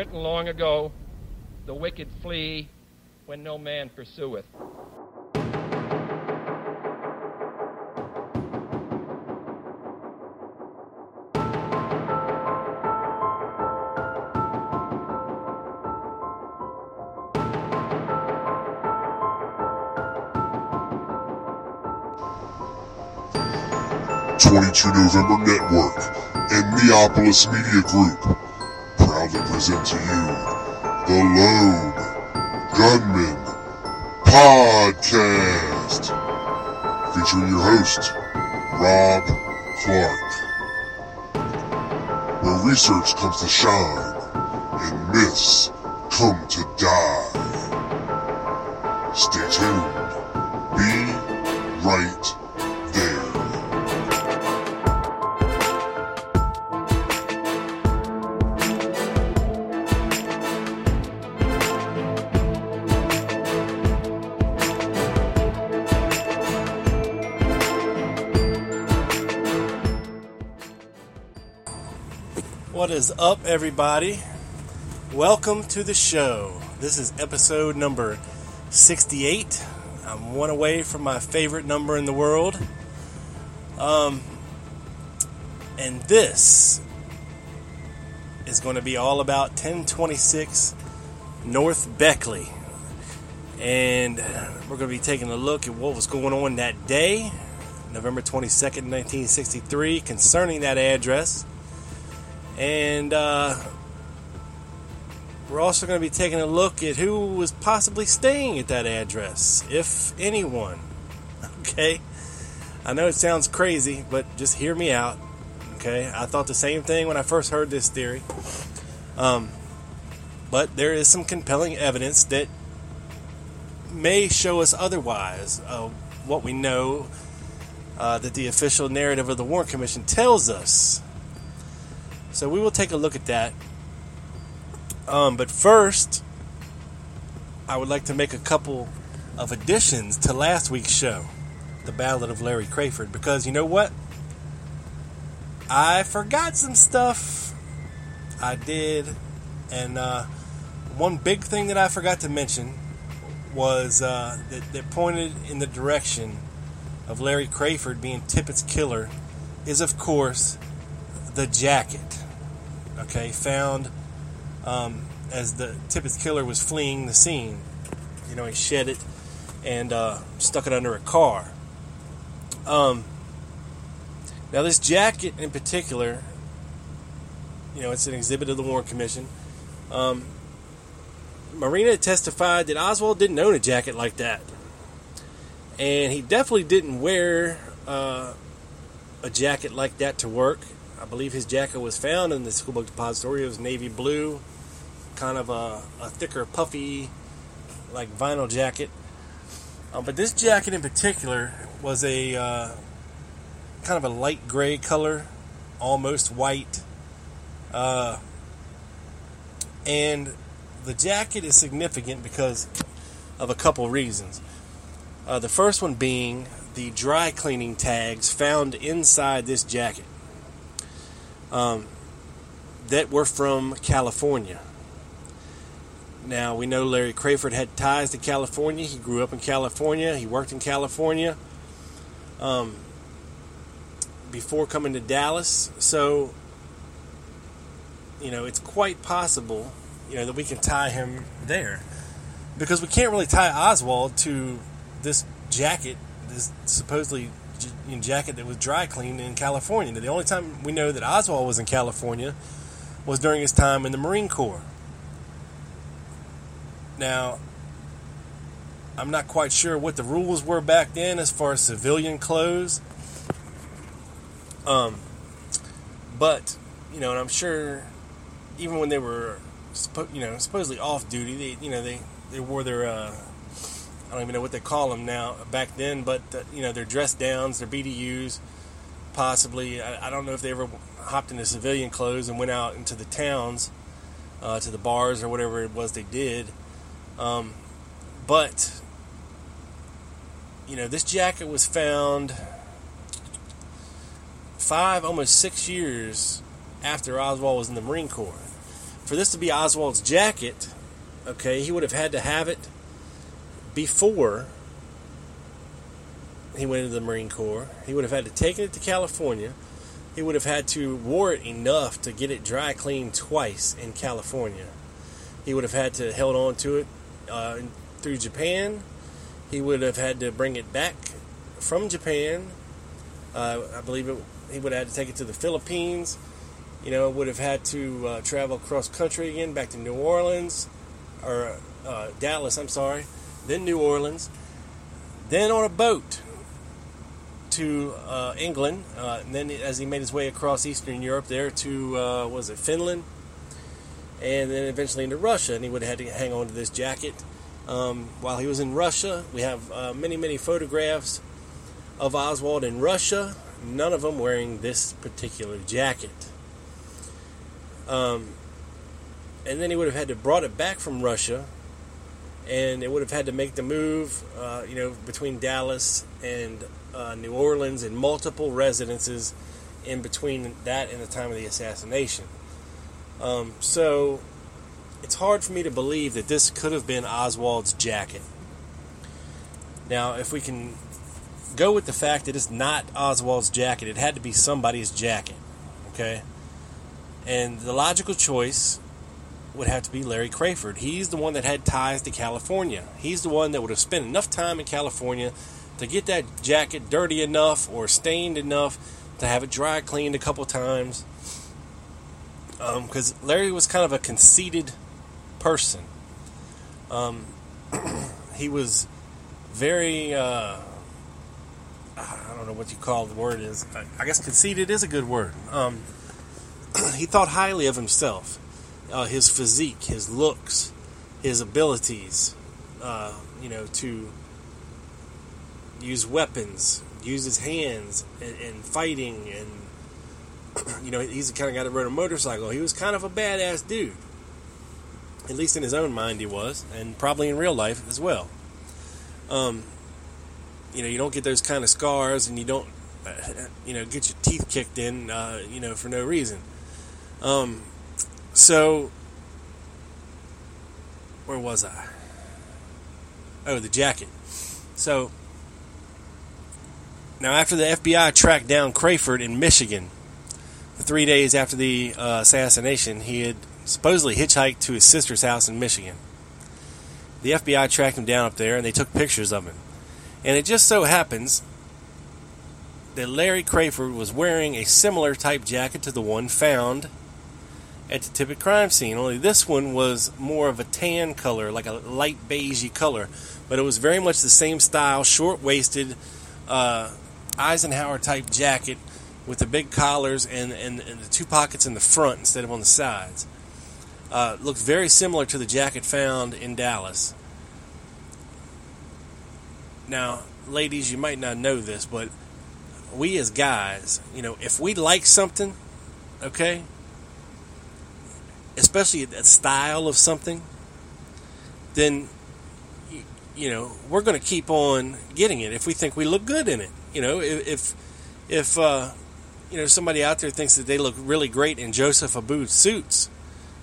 written long ago, the wicked flee when no man pursueth. Twenty-two November Network and Neopolis Media Group present to you the Lone Gunman Podcast, featuring your host Rob Clark, where research comes to shine and myths come to die. Stay tuned. Be right is up, everybody? Welcome to the show. This is episode number 68. I'm one away from my favorite number in the world. Um, and this is going to be all about 1026 North Beckley. And we're going to be taking a look at what was going on that day, November 22nd, 1963, concerning that address. And uh, we're also going to be taking a look at who was possibly staying at that address, if anyone. Okay? I know it sounds crazy, but just hear me out. Okay? I thought the same thing when I first heard this theory. Um, but there is some compelling evidence that may show us otherwise of what we know uh, that the official narrative of the Warren Commission tells us. So we will take a look at that. Um, but first, I would like to make a couple of additions to last week's show, The Ballad of Larry Crafard, because you know what? I forgot some stuff. I did. And uh, one big thing that I forgot to mention was uh, that, that pointed in the direction of Larry Crafard being Tippit's killer is, of course, the jacket. Okay, found um, as the Tippit's killer was fleeing the scene. You know, he shed it and uh, stuck it under a car. Um, now, this jacket in particular, you know, it's an exhibit of the Warren Commission. Um, Marina testified that Oswald didn't own a jacket like that. And he definitely didn't wear uh, a jacket like that to work. I believe his jacket was found in the school book depository. It was navy blue, kind of a, a thicker, puffy, like vinyl jacket. Um, but this jacket in particular was a uh, kind of a light gray color, almost white. Uh, and the jacket is significant because of a couple reasons. Uh, the first one being the dry cleaning tags found inside this jacket um, that were from California. Now, we know Larry Crafard had ties to California. He grew up in California, he worked in California um, before coming to Dallas. So, you know, it's quite possible, you know, that we can tie him there. Because we can't really tie Oswald to this jacket, this supposedly jacket that was dry cleaned in California. The only time we know that Oswald was in California was during his time in the Marine Corps. Now, I'm not quite sure what the rules were back then as far as civilian clothes. Um, but you know, and I'm sure even when they were, you know, supposedly off duty, they, you know, they they wore their, uh, I don't even know what they call them now back then, but uh, you know, their dress downs, their BDUs, possibly. I, I, don't know if they ever hopped into civilian clothes and went out into the towns, uh, to the bars or whatever it was they did. Um, but you know, this jacket was found five, almost six years after Oswald was in the Marine Corps. For this to be Oswald's jacket, okay, he would have had to have it before he went into the Marine Corps. He would have had to take it to California. He would have had to wear it enough to get it dry cleaned twice in California. He would have had to held on to it uh, through Japan. He would have had to bring it back from Japan. Uh, I believe it, he would have had to take it to the Philippines. You know, would have had to uh, travel across country again back to New Orleans or uh, Dallas. I'm sorry, then New Orleans, then on a boat to uh, England, uh, and then as he made his way across Eastern Europe there to uh, was it Finland, and then eventually into Russia, and he would have had to hang on to this jacket. Um, while he was in Russia, we have uh, many many photographs of Oswald in Russia. None of them wearing this particular jacket. Um, and then he would have had to brought it back from Russia, and it would have had to make the move, uh, you know, between Dallas and uh, New Orleans and multiple residences in between that and the time of the assassination. Um, so it's hard for me to believe that this could have been Oswald's jacket. Now, if we can go with the fact that it's not Oswald's jacket, it had to be somebody's jacket. Okay? And the logical choice would have to be Larry Crafard. He's the one that had ties to California. He's the one that would have spent enough time in California to get that jacket dirty enough or stained enough to have it dry cleaned a couple times. Because um, Larry was kind of a conceited person. Um, he was very, uh, I don't know what you call the word is. I guess conceited is a good word. Um, he thought highly of himself, uh, his physique, his looks, his abilities, uh, you know, to use weapons, use his hands in, in fighting, and you know, he's the kind of guy that rode a motorcycle. He was kind of a badass dude, at least in his own mind, he was, and probably in real life as well. Um, you know, you don't get those kind of scars, and you don't, you know, get your teeth kicked in, uh, you know, for no reason. Um, so, where was I? Oh, the jacket. So, now after the FBI tracked down Crafard in Michigan, three days after the uh, assassination, he had supposedly hitchhiked to his sister's house in Michigan. The FBI tracked him down up there and they took pictures of him. And it just so happens that Larry Crafard was wearing a similar type jacket to the one found at the Tippit crime scene. Only this one was more of a tan color, like a light beigey color, but it was very much the same style, short waisted, uh, Eisenhower type jacket with the big collars and, and, and, the two pockets in the front instead of on the sides. Uh, looked very similar to the jacket found in Dallas. Now, ladies, you might not know this, but we as guys, you know, if we like something, okay, especially that style of something, then you know we're going to keep on getting it if we think we look good in it. You know, if if uh, you know somebody out there thinks that they look really great in Joseph Abboud suits,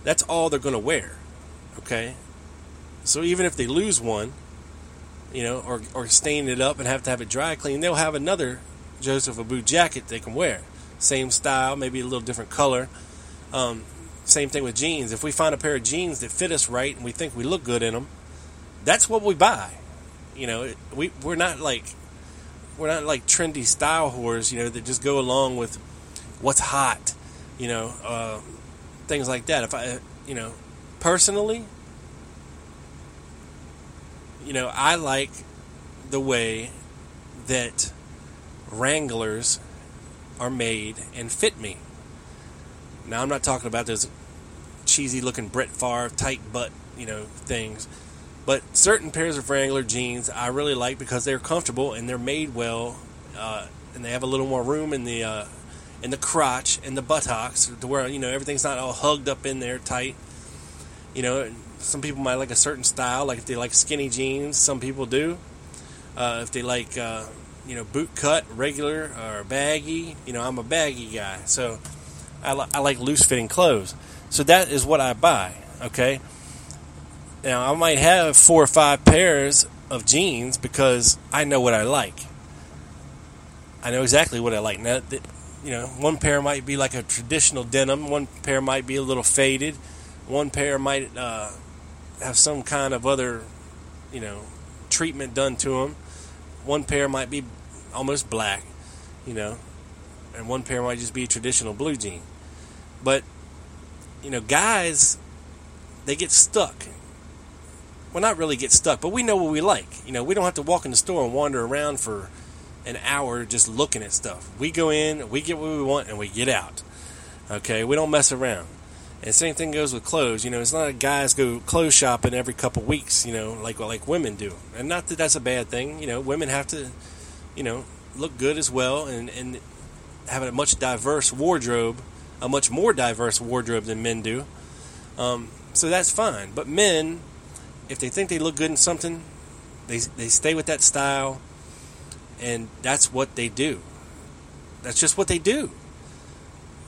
that's all they're going to wear. Okay, so even if they lose one, you know, or or stain it up and have to have it dry clean, they'll have another Joseph Abboud jacket they can wear. Same style, maybe a little different color. Um, same thing with jeans. If we find a pair of jeans that fit us right and we think we look good in them, that's what we buy. You know, we we're not like we're not like trendy style whores. You know, that just go along with what's hot. You know, uh, things like that. If I, you know, personally, you know, I like the way that Wranglers are made and fit me. Now, I'm not talking about those cheesy looking Brett Favre tight butt, you know, things. But certain pairs of Wrangler jeans I really like because they're comfortable and they're made well, uh, and they have a little more room in the uh, in the crotch and the buttocks to where you know everything's not all hugged up in there tight. You know, some people might like a certain style, like if they like skinny jeans. Some people do. Uh, if they like, uh, you know, boot cut, regular or baggy. You know, I'm a baggy guy, so I, li- I like loose fitting clothes. So that is what I buy. Okay. Now I might have four or five pairs of jeans because I know what I like. I know exactly what I like. Now, you know, one pair might be like a traditional denim. One pair might be a little faded. One pair might uh, have some kind of other, you know, treatment done to them. One pair might be almost black, you know, and one pair might just be a traditional blue jean. But, you know, guys, they get stuck. Well, not really get stuck, but we know what we like. You know, we don't have to walk in the store and wander around for an hour just looking at stuff. We go in, we get what we want, and we get out. Okay, we don't mess around. And same thing goes with clothes. You know, it's not like guys go clothes shopping every couple weeks. You know, like like women do. And not that that's a bad thing. You know, women have to, you know, look good as well, and and have a much diverse wardrobe, a much more diverse wardrobe than men do. Um, so that's fine. But men, if they think they look good in something, they they stay with that style, and that's what they do. That's just what they do.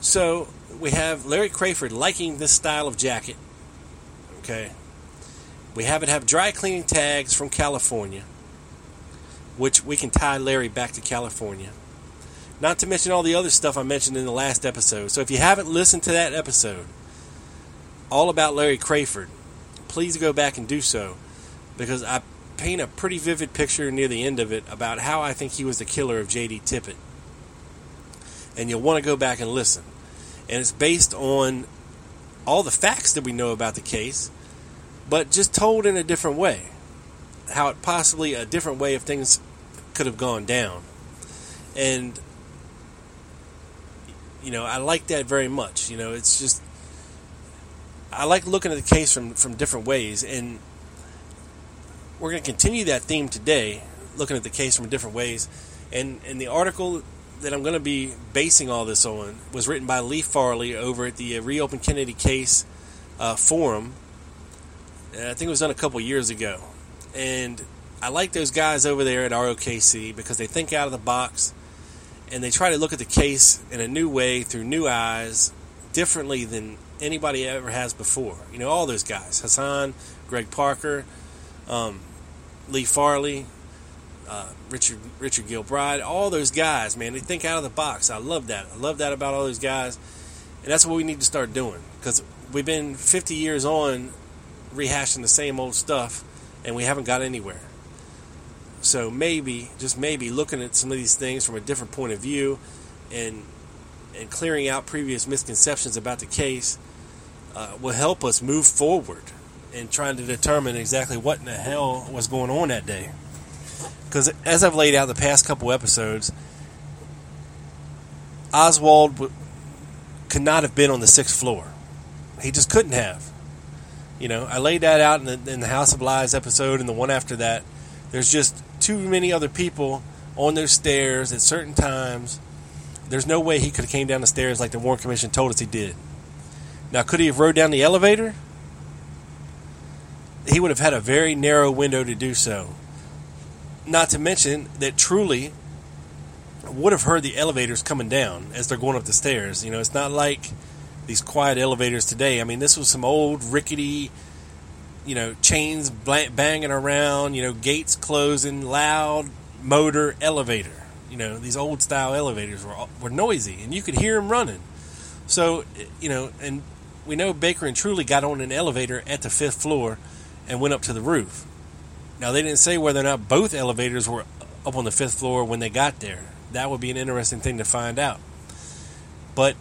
So we have Larry Crafard liking this style of jacket. Okay. We have it have dry cleaning tags from California, which we can tie Larry back to California. Not to mention all the other stuff I mentioned in the last episode. So if you haven't listened to that episode, all about Larry Crafard, please go back and do so because I paint a pretty vivid picture near the end of it about how I think he was the killer of J.D. Tippit. And you'll want to go back and listen and it's based on all the facts that we know about the case, but just told in a different way. How it possibly a different way of things could have gone down. And you know, I like that very much. You know, it's just I like looking at the case from from different ways and we're going to continue that theme today, looking at the case from different ways. And in the article that I'm going to be basing all this on was written by Lee Farley over at the uh, Reopen Kennedy Case uh, forum. And I think it was done a couple years ago. And I like those guys over there at ROKC because they think out of the box and they try to look at the case in a new way through new eyes, differently than anybody ever has before. You know, all those guys Hassan, Greg Parker, um, Lee Farley, uh, Richard Richard Gilbride, all those guys, man, they think out of the box. I love that. I love that about all those guys, and that's what we need to start doing because we've been 50 years on rehashing the same old stuff, and we haven't got anywhere. So maybe, just maybe, looking at some of these things from a different point of view, and and clearing out previous misconceptions about the case uh, will help us move forward in trying to determine exactly what in the hell was going on that day. Because as I've laid out the past couple episodes, Oswald w- could not have been on the sixth floor. He just couldn't have. You know, I laid that out in the, in the House of Lies episode and the one after that. There's just too many other people on those stairs at certain times. There's no way he could have came down the stairs like the Warren Commission told us he did. Now, could he have rode down the elevator? He would have had a very narrow window to do so. Not to mention that Truly would have heard the elevators coming down as they're going up the stairs. You know, it's not like these quiet elevators today. I mean, this was some old rickety, you know, chains banging around, you know, gates closing, loud motor elevator. You know, these old style elevators were were noisy, and you could hear them running. So, you know, and we know Baker and Truly got on an elevator at the fifth floor and went up to the roof. Now, they didn't say whether or not both elevators were up on the fifth floor when they got there. That would be an interesting thing to find out. But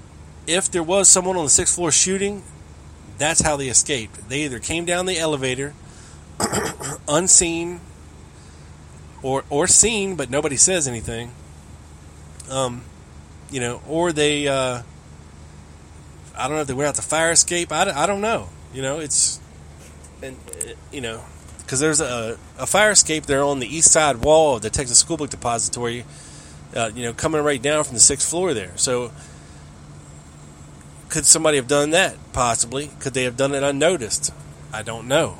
if there was someone on the sixth floor shooting, that's how they escaped. They either came down the elevator unseen or or seen, but nobody says anything. Um, you know, or they, uh, I don't know if they went out the fire escape. I, I don't know. You know, it's, and uh, you know, because there's a, a fire escape there on the east side wall of the Texas School Book Depository. Uh, you know, coming right down from the sixth floor there. So, could somebody have done that? Possibly. Could they have done it unnoticed? I don't know.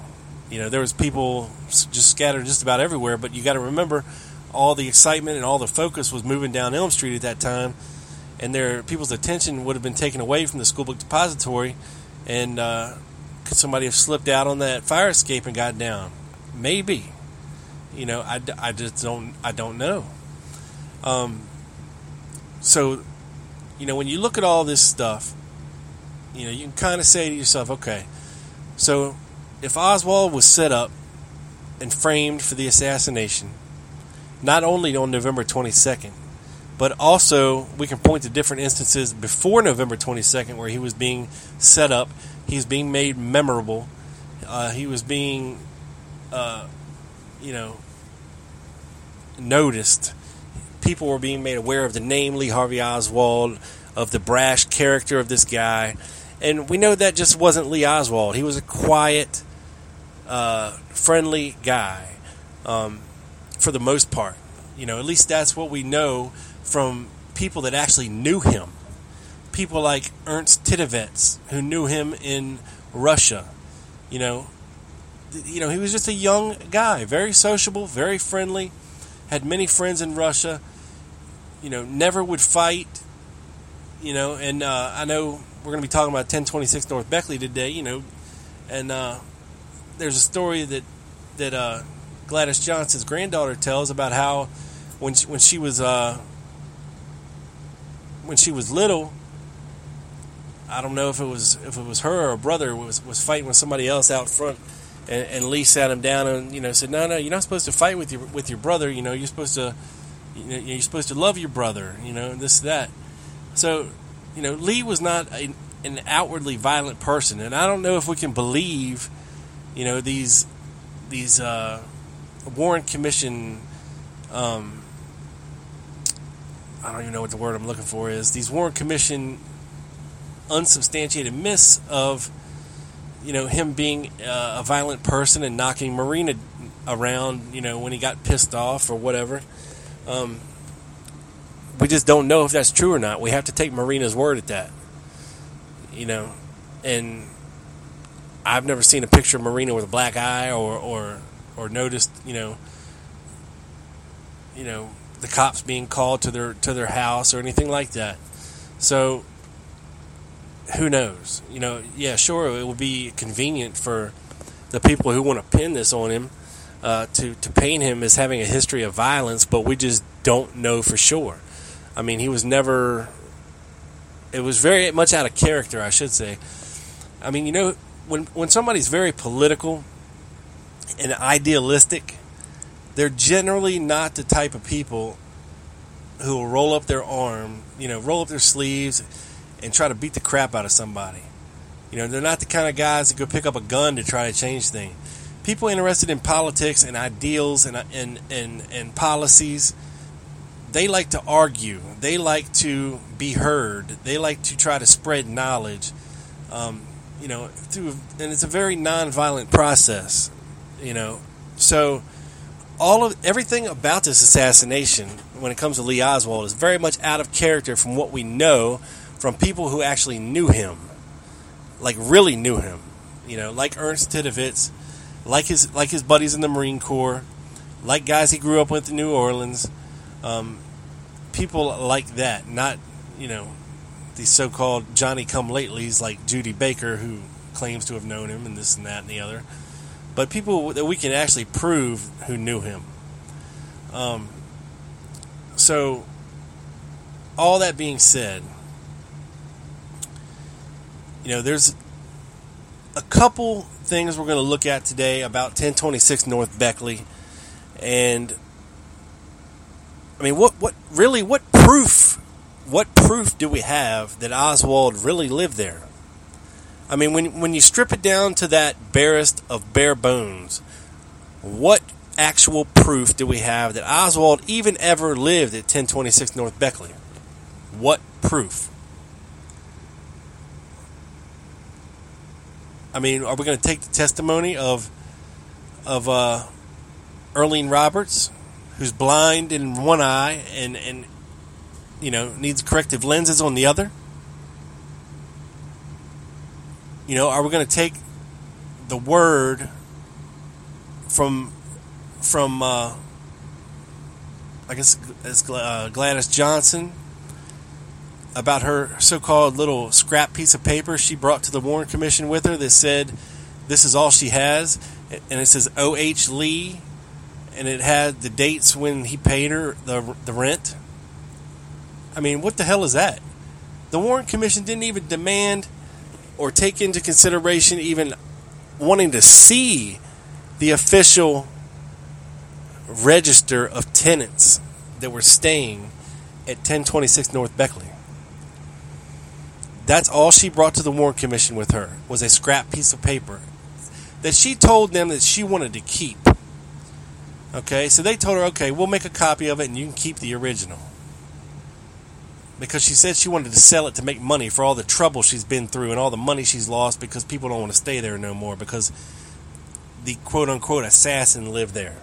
You know, there was people just scattered just about everywhere, but you got to remember all the excitement and all the focus was moving down Elm Street at that time, and their people's attention would have been taken away from the school book depository, and uh, could somebody have slipped out on that fire escape and got down? Maybe. You know, I, I just don't I don't know. Um, so, you know, when you look at all this stuff, you know, you can kind of say to yourself, okay, so if Oswald was set up and framed for the assassination, not only on November 22nd, but also we can point to different instances before November 22nd where he was being set up, he was being made memorable, uh, he was being, uh, you know, noticed. People were being made aware of the name Lee Harvey Oswald, of the brash character of this guy. And we know that just wasn't Lee Oswald. He was a quiet, uh, friendly guy um, for the most part. You know, at least that's what we know from people that actually knew him. People like Ernst Titovets, who knew him in Russia. You know, you know, he was just a young guy, very sociable, very friendly, had many friends in Russia. You know, never would fight. You know, and uh, I know we're going to be talking about 1026 North Beckley today. You know, and uh, there's a story that that uh, Gladys Johnson's granddaughter tells about how when she, when she was uh, when she was little, I don't know if it was if it was her or a brother was was fighting with somebody else out front, and, and Lee sat him down and you know said, "No, no, you're not supposed to fight with your with your brother. You know, you're supposed to you know, you're supposed to love your brother. You know, and this that." So, you know, Lee was not a, an outwardly violent person, and I don't know if we can believe, you know, these these uh, Warren Commission. Um, I don't even know what the word I'm looking for is. These Warren Commission unsubstantiated myths of, you know, him being uh, a violent person and knocking Marina around, you know, when he got pissed off or whatever. Um, we just don't know if that's true or not. We have to take Marina's word at that. You know, and I've never seen a picture of Marina with a black eye or or or noticed, you know, you know, the cops being called to their to their house or anything like that. So who knows? You know, yeah, sure, it would be convenient for the people who want to pin this on him uh, to to paint him as having a history of violence, but we just don't know for sure. I mean, he was never. It was very much out of character, I should say. I mean, you know, when when somebody's very political and idealistic, they're generally not the type of people who will roll up their arm, you know, roll up their sleeves and try to beat the crap out of somebody. You know, they're not the kind of guys that go pick up a gun to try to change things. People interested in politics and ideals and and and, and policies, they like to argue. They like to be heard. They like to try to spread knowledge. Um, you know, through and it's a very nonviolent process. You know, so all of everything about this assassination, when it comes to Lee Oswald, is very much out of character from what we know from people who actually knew him, like really knew him. You know, like Ernst Titovets, like his like his buddies in the Marine Corps, like guys he grew up with in New Orleans, um, people like that. Not you know these so-called Johnny Come Latelys like Judy Baker, who claims to have known him and this and that and the other but people that we can actually prove who knew him. Um, so, all that being said, you know, there's a couple things we're going to look at today about 1026 North Beckley, and I mean, what, what really, what proof, what proof do we have that Oswald really lived there? I mean, when when you strip it down to that barest of bare bones, what actual proof do we have that Oswald even ever lived at 1026 North Beckley? What proof? I mean, are we going to take the testimony of of uh, Earlene Roberts, who's blind in one eye and and you know needs corrective lenses on the other? You know, are we going to take the word from from uh, I guess it's uh, Gladys Johnson about her so-called little scrap piece of paper she brought to the Warren Commission with her that said this is all she has, and it says O. H. Lee, and it had the dates when he paid her the the rent. I mean, what the hell is that? The Warren Commission didn't even demand or take into consideration even wanting to see the official register of tenants that were staying at 1026 North Beckley. That's all she brought to the Warren Commission with her was a scrap piece of paper that she told them that she wanted to keep. Okay, so they told her, okay, we'll make a copy of it and you can keep the original. Because she said she wanted to sell it to make money for all the trouble she's been through and all the money she's lost because people don't want to stay there no more because the quote unquote assassin lived there.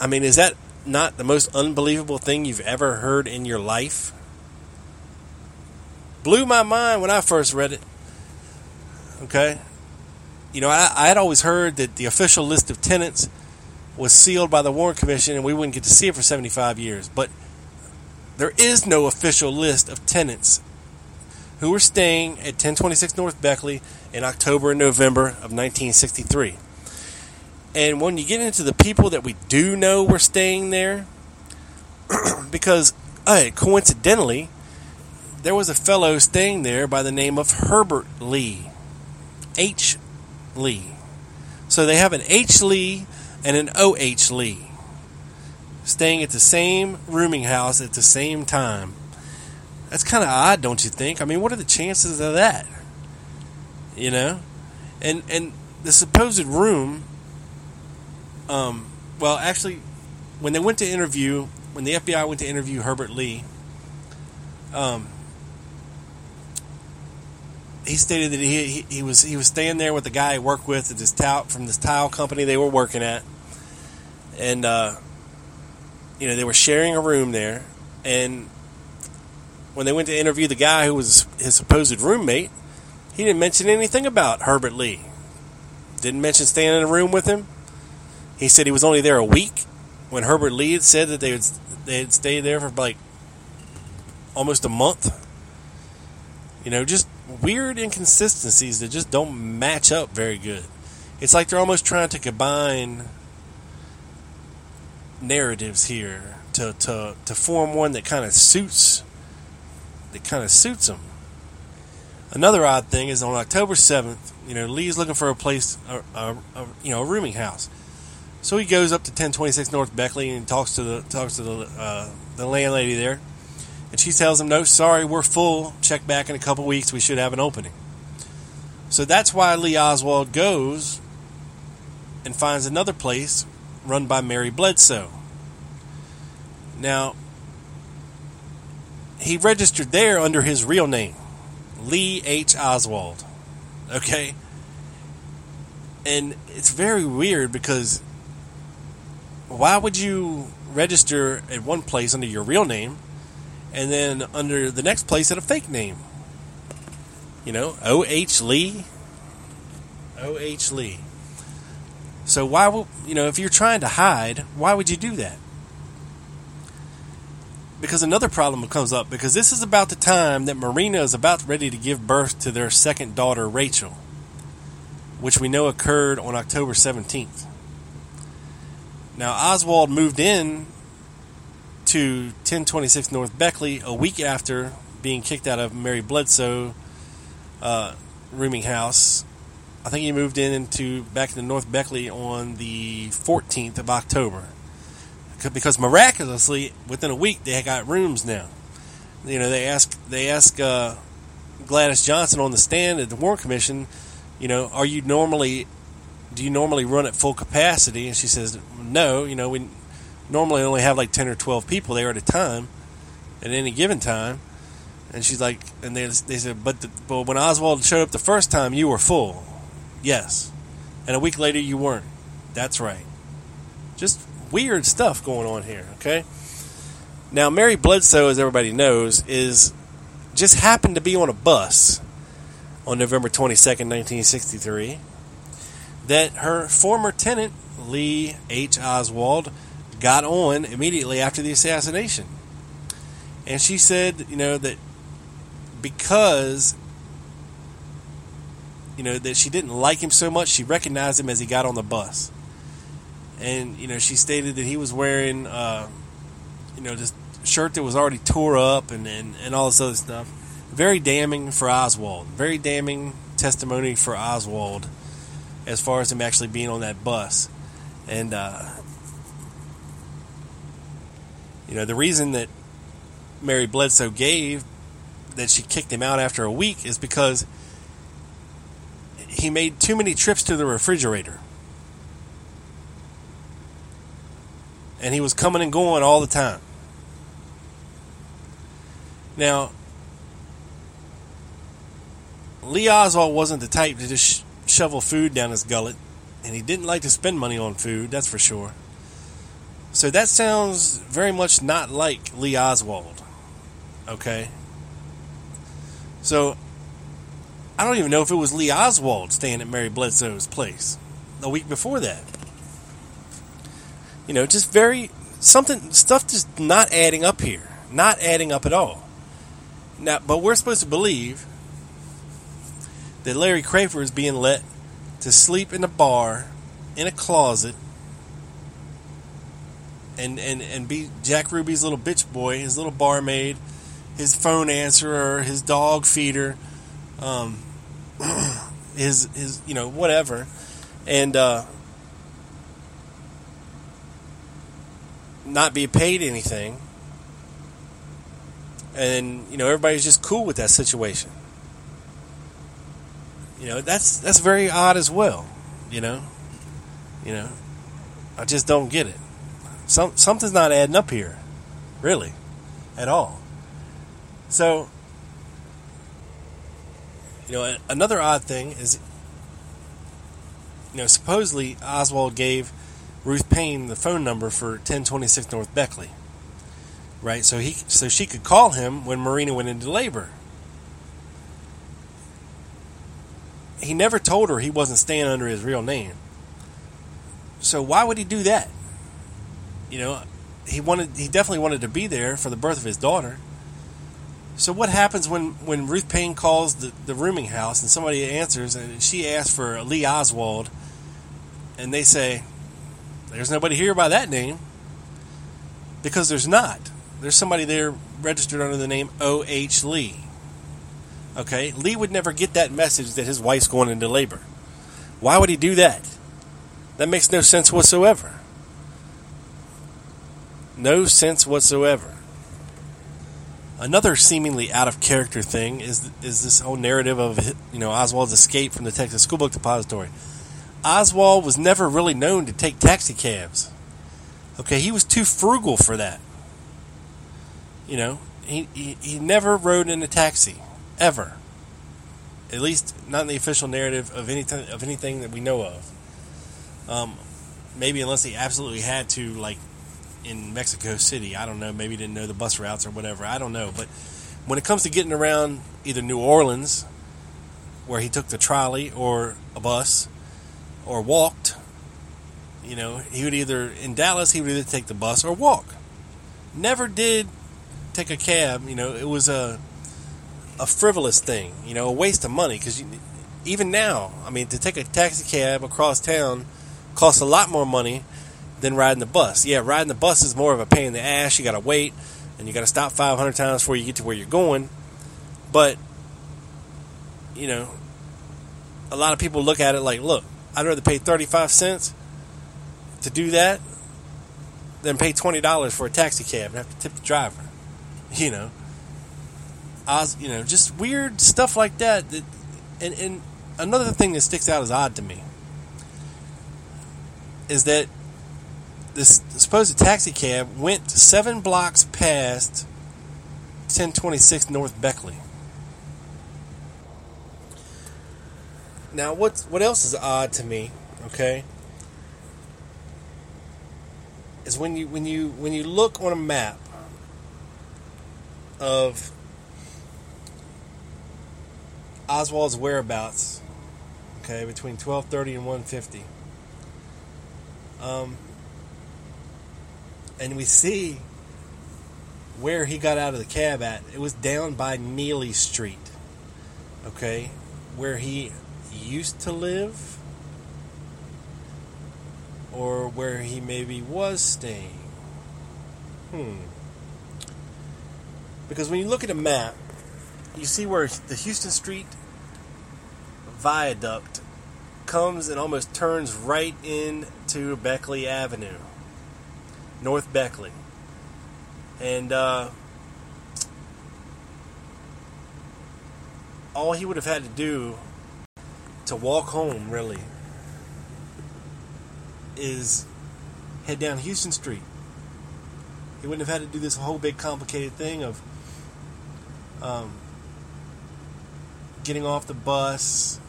I mean, is that not the most unbelievable thing you've ever heard in your life? Blew my mind when I first read it. Okay? You know, I, I had always heard that the official list of tenants was sealed by the Warren Commission and we wouldn't get to see it for 75 years. But there is no official list of tenants who were staying at 1026 North Beckley in October and November of 1963. And when you get into the people that we do know were staying there, because uh, coincidentally, there was a fellow staying there by the name of Herbert Lee. H. Lee. So they have an H. Lee and an O.H. Lee staying at the same rooming house at the same time. That's kind of odd, don't you think? I mean, what are the chances of that? You know? And and the supposed room um well, actually when they went to interview, when the FBI went to interview Herbert Lee, um he stated that he, he, he was he was staying there with the guy he worked with at this tile from this tile company they were working at, and uh, you know they were sharing a room there. And when they went to interview the guy who was his supposed roommate, he didn't mention anything about Herbert Lee. Didn't mention staying in a room with him. He said he was only there a week when Herbert Lee had said that they would they had stayed there for like almost a month. You know, just weird inconsistencies that just don't match up very good. It's like they're almost trying to combine narratives here to, to, to form one that kind of suits that kind of suits them. Another odd thing is on October seventh, you know, Lee's looking for a place, a, a, a, you know, a rooming house. So he goes up to 1026 North Beckley and talks to the talks to the uh, the landlady there, and she tells him, "No, sorry, we're full. Check back in a couple weeks. We should have an opening." So that's why Lee Oswald goes and finds another place run by Mary Bledsoe. Now, he registered there under his real name, Lee H. Oswald. Okay? And it's very weird because why would you register at one place under your real name and then under the next place at a fake name? You know, O.H. Lee? O.H. Lee. So why would, you know, if you're trying to hide, why would you do that? Because another problem comes up because this is about the time that Marina is about ready to give birth to their second daughter, Rachel, which we know occurred on October 17th. Now, Oswald moved in to 1026 North Beckley a week after being kicked out of Mary Bledsoe uh, rooming house. I think he moved in into back into North Beckley on the 14th of October because miraculously within a week they got rooms now. You know, they ask they ask uh, Gladys Johnson on the stand at the Warren Commission, you know, are you normally do you normally run at full capacity? And she says, no, you know, we normally only have like 10 or 12 people there at a time at any given time. And she's like, and they, they said, but, the, but when Oswald showed up the first time, you were full. Yes. And a week later, you weren't. That's right. Just weird stuff going on here, okay? Now, Mary Bledsoe, as everybody knows, is just happened to be on a bus on November 22nd, 1963, that her former tenant, Lee H. Oswald, got on immediately after the assassination. And she said, you know, that because you know that she didn't like him so much, she recognized him as he got on the bus. And you know, she stated that he was wearing, uh, you know, this shirt that was already tore up and, and and all this other stuff. Very damning for Oswald. Very damning testimony for Oswald as far as him actually being on that bus. And uh, you know, the reason that Mary Bledsoe gave that she kicked him out after a week is because he made too many trips to the refrigerator. And he was coming and going all the time. Now, Lee Oswald wasn't the type to just shovel food down his gullet, and he didn't like to spend money on food, that's for sure. So that sounds very much not like Lee Oswald. Okay? So I don't even know if it was Lee Oswald staying at Mary Bledsoe's place a week before that. You know, just very something stuff just not adding up here. Not adding up at all. Now, but we're supposed to believe that Larry Craper is being let to sleep in a bar in a closet and, and, and be Jack Ruby's little bitch boy, his little barmaid, his phone answerer, his dog feeder, um, his his you know whatever, and uh, not be paid anything, and you know everybody's just cool with that situation. You know that's that's very odd as well. You know, you know, I just don't get it. Some something's not adding up here, really, at all. So you know, another odd thing is, you know, supposedly Oswald gave Ruth Paine the phone number for 1026 North Beckley, right? So he, so she could call him when Marina went into labor. He never told her he wasn't staying under his real name. So why would he do that? You know, he wanted, he definitely wanted to be there for the birth of his daughter. So what happens when, when Ruth Paine calls the, the rooming house and somebody answers and she asks for Lee Oswald and they say, There's nobody here by that name. Because there's not. There's somebody there registered under the name O.H. Lee. Okay? Lee would never get that message that his wife's going into labor. Why would he do that? That makes no sense whatsoever. No sense whatsoever. Another seemingly out of character thing is is this whole narrative of you know Oswald's escape from the Texas Schoolbook Depository. Oswald was never really known to take taxi cabs. Okay, he was too frugal for that. You know, he, he, he never rode in a taxi ever. At least not in the official narrative of anything of anything that we know of. Um, maybe unless he absolutely had to, like in Mexico City. I don't know. Maybe didn't know the bus routes or whatever. I don't know. But when it comes to getting around either New Orleans, where he took the trolley or a bus, or walked, you know, he would either in Dallas he would either take the bus or walk. Never did take a cab. You know, it was a a frivolous thing. You know, a waste of money because even now, I mean, to take a taxi cab across town costs a lot more money than riding the bus. Yeah, riding the bus is more of a pain in the ass. You got to wait and you got to stop 500 times before you get to where you're going. But, you know, a lot of people look at it like, look, I'd rather pay 35 cents to do that than pay $20 for a taxi cab and have to tip the driver. You know, I was, you know, just weird stuff like that. that and, and another thing that sticks out as odd to me is that this supposed taxi cab went seven blocks past 1026 North Beckley. Now, what what else is odd to me? Okay, is when you when you when you look on a map of Oswald's whereabouts, okay, between 1230 and 150. Um, and we see where he got out of the cab at. It was down by Neely Street, okay, where he used to live, or where he maybe was staying. Hmm. Because when you look at a map, you see where the Houston Street viaduct comes and almost turns right into Beckley Avenue, North Beckley. And uh, all he would have had to do to walk home, really, is head down Houston Street. He wouldn't have had to do this whole big complicated thing of um, getting off the bus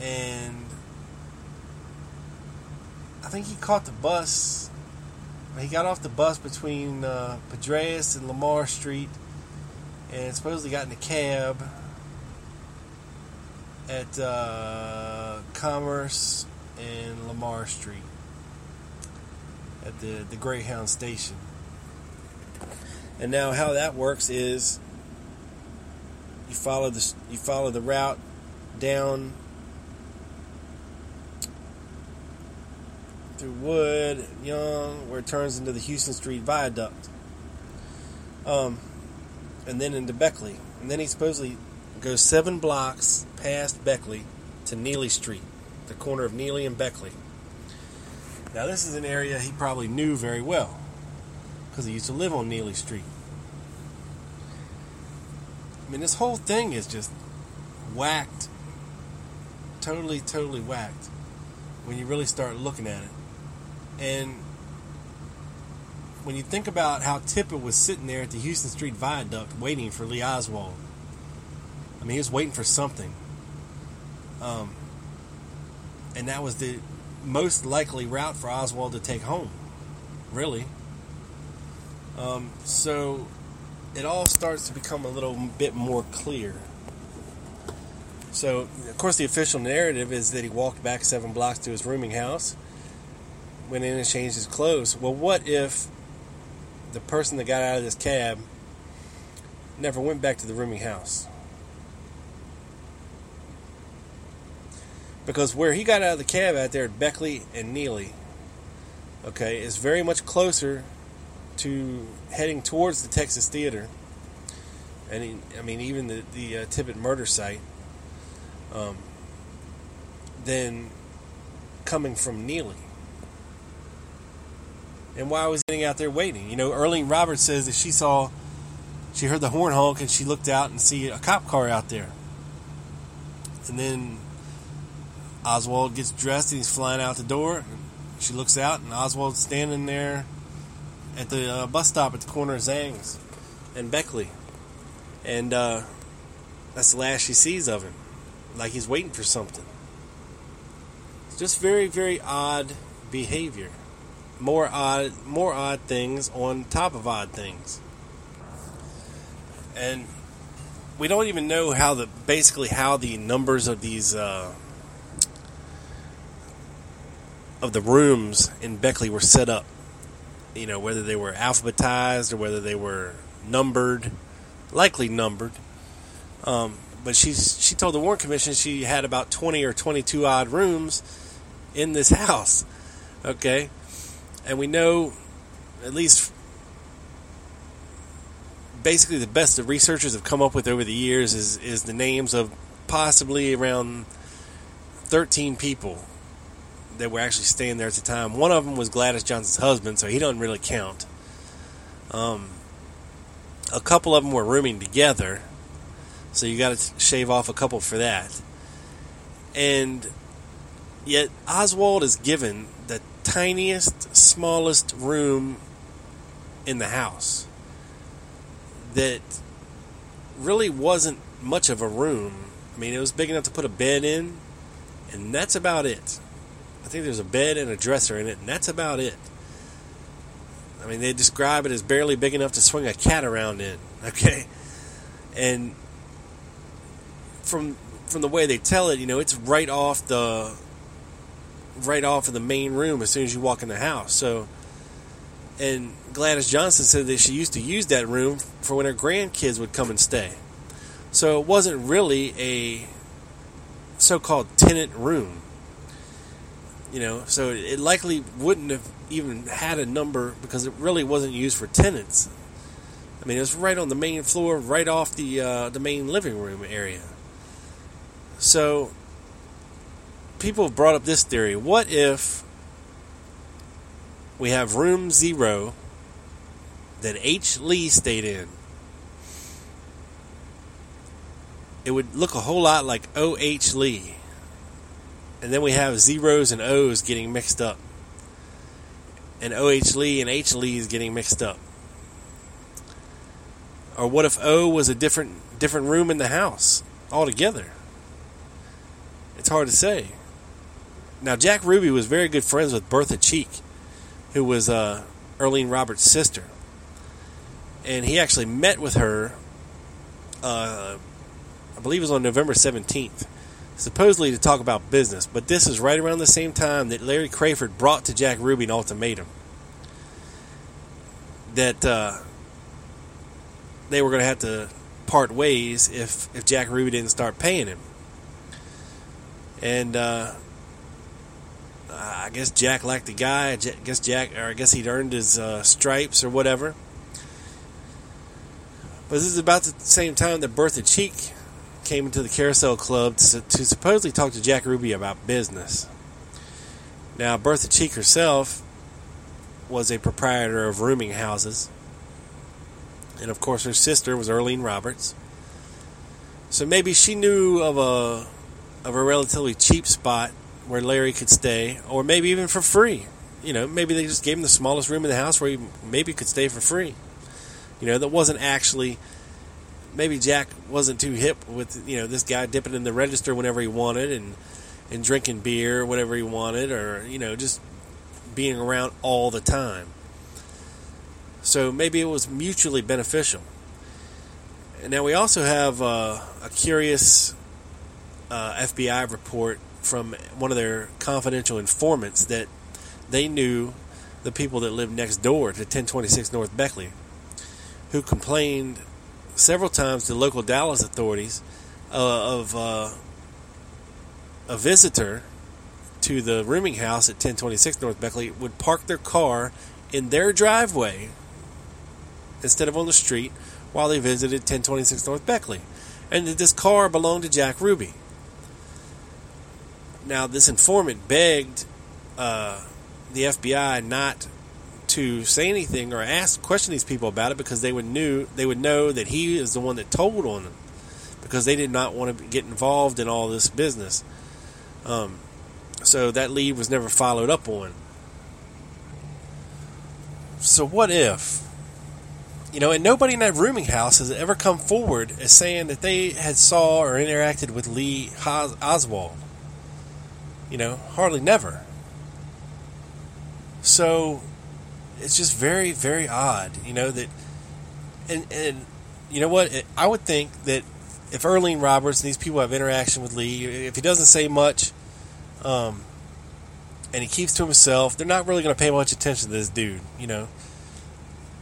and I think he caught the bus. He got off the bus between uh, and Lamar Street, and supposedly got in a cab at uh, Commerce and Lamar Street at the the Greyhound station. And now, how that works is you follow the you follow the route down through Wood, Young, where it turns into the Houston Street Viaduct, um, and then into Beckley, and then he supposedly goes seven blocks past Beckley to Neely Street, the corner of Neely and Beckley. Now, this is an area he probably knew very well because he used to live on Neely Street. I mean, this whole thing is just whacked. Totally, totally whacked when you really start looking at it. And when you think about how Tippit was sitting there at the Houston Street Viaduct waiting for Lee Oswald, I mean, he was waiting for something. Um, and that was the most likely route for Oswald to take home, really. Um, so it all starts to become a little bit more clear. So, of course, the official narrative is that he walked back seven blocks to his rooming house, went in and changed his clothes. Well, what if the person that got out of this cab never went back to the rooming house? Because where he got out of the cab out there at Beckley and Neely, okay, is very much closer to heading towards the Texas Theater, and I mean even the the uh, Tippit murder site, um, than coming from Neely. And why was he out there waiting? You know, Earlene Roberts says that she saw, she heard the horn honk and she looked out and see a cop car out there. And then Oswald gets dressed and he's flying out the door. She looks out and Oswald's standing there at the uh, bus stop at the corner of Zangs and Beckley. And uh, that's the last she sees of him. Like he's waiting for something. It's just very, very odd behavior. More odd, more odd things on top of odd things. And we don't even know how the basically how the numbers of these uh, of the rooms in Beckley were set up you know, whether they were alphabetized or whether they were numbered, likely numbered. Um, but she's she told the Warren Commission she had about twenty or twenty two odd rooms in this house. Okay, and we know at least basically the best the researchers have come up with over the years is is the names of possibly around thirteen people that were actually staying there at the time. One of them was Gladys Johnson's husband, so he doesn't really count. Um, a couple of them were rooming together, so you got to shave off a couple for that. And yet Oswald is given tiniest, smallest room in the house that really wasn't much of a room. I mean, it was big enough to put a bed in, and that's about it. I think there's a bed and a dresser in it, and that's about it. I mean, they describe it as barely big enough to swing a cat around in. Okay, and from from the way they tell it, you know, it's right off the right off of the main room as soon as you walk in the house. So, and Gladys Johnson said that she used to use that room for when her grandkids would come and stay. So it wasn't really a so-called tenant room. You know, so it likely wouldn't have even had a number because it really wasn't used for tenants. I mean, it was right on the main floor, right off the uh, the main living room area. So, people have brought up this theory: what if we have room zero that H. Lee stayed in? It would look a whole lot like O. H. Lee, and then we have zeros and O's getting mixed up, and O. H. Lee and H. Lee is getting mixed up. Or what if O was a different different room in the house altogether? It's hard to say. Now Jack Ruby was very good friends with Bertha Cheek, who was uh, Roberts' sister, and he actually met with her. Uh, I believe it was on November seventeenth, supposedly to talk about business. But this is right around the same time that Larry Crafard brought to Jack Ruby an ultimatum that. Uh, they were going to have to part ways if if Jack Ruby didn't start paying him. And uh, I guess Jack liked the guy. I guess Jack, or I guess he'd earned his uh, stripes or whatever. But this is about the same time that Bertha Cheek came into the Carousel Club to, to supposedly talk to Jack Ruby about business. Now, Bertha Cheek herself was a proprietor of rooming houses and of course her sister was Earlene Roberts. So maybe she knew of a of a relatively cheap spot where Larry could stay, or maybe even for free. You know, maybe they just gave him the smallest room in the house where he maybe could stay for free. You know, that wasn't actually. Maybe Jack wasn't too hip with you know this guy dipping in the register whenever he wanted and and drinking beer whenever he wanted, or you know just being around all the time. So maybe it was mutually beneficial. And now we also have uh, a curious uh, FBI report from one of their confidential informants that they knew the people that lived next door to 1026 North Beckley, who complained several times to local Dallas authorities uh, of uh, a visitor to the rooming house at 1026 North Beckley would park their car in their driveway instead of on the street while they visited 1026 North Beckley, and that this car belonged to Jack Ruby. Now, this informant begged uh, the FBI not to say anything or ask question these people about it because they would knew they would know that he is the one that told on them because they did not want to get involved in all this business. Um, so that lead was never followed up on. So what if you know, and nobody in that rooming house has ever come forward as saying that they had saw or interacted with Lee Oswald. You know, hardly never. So it's just very, very odd, you know, that, and, and you know what? I would think that if Earlene Roberts and these people have interaction with Lee, if he doesn't say much, um, and he keeps to himself, they're not really going to pay much attention to this dude, you know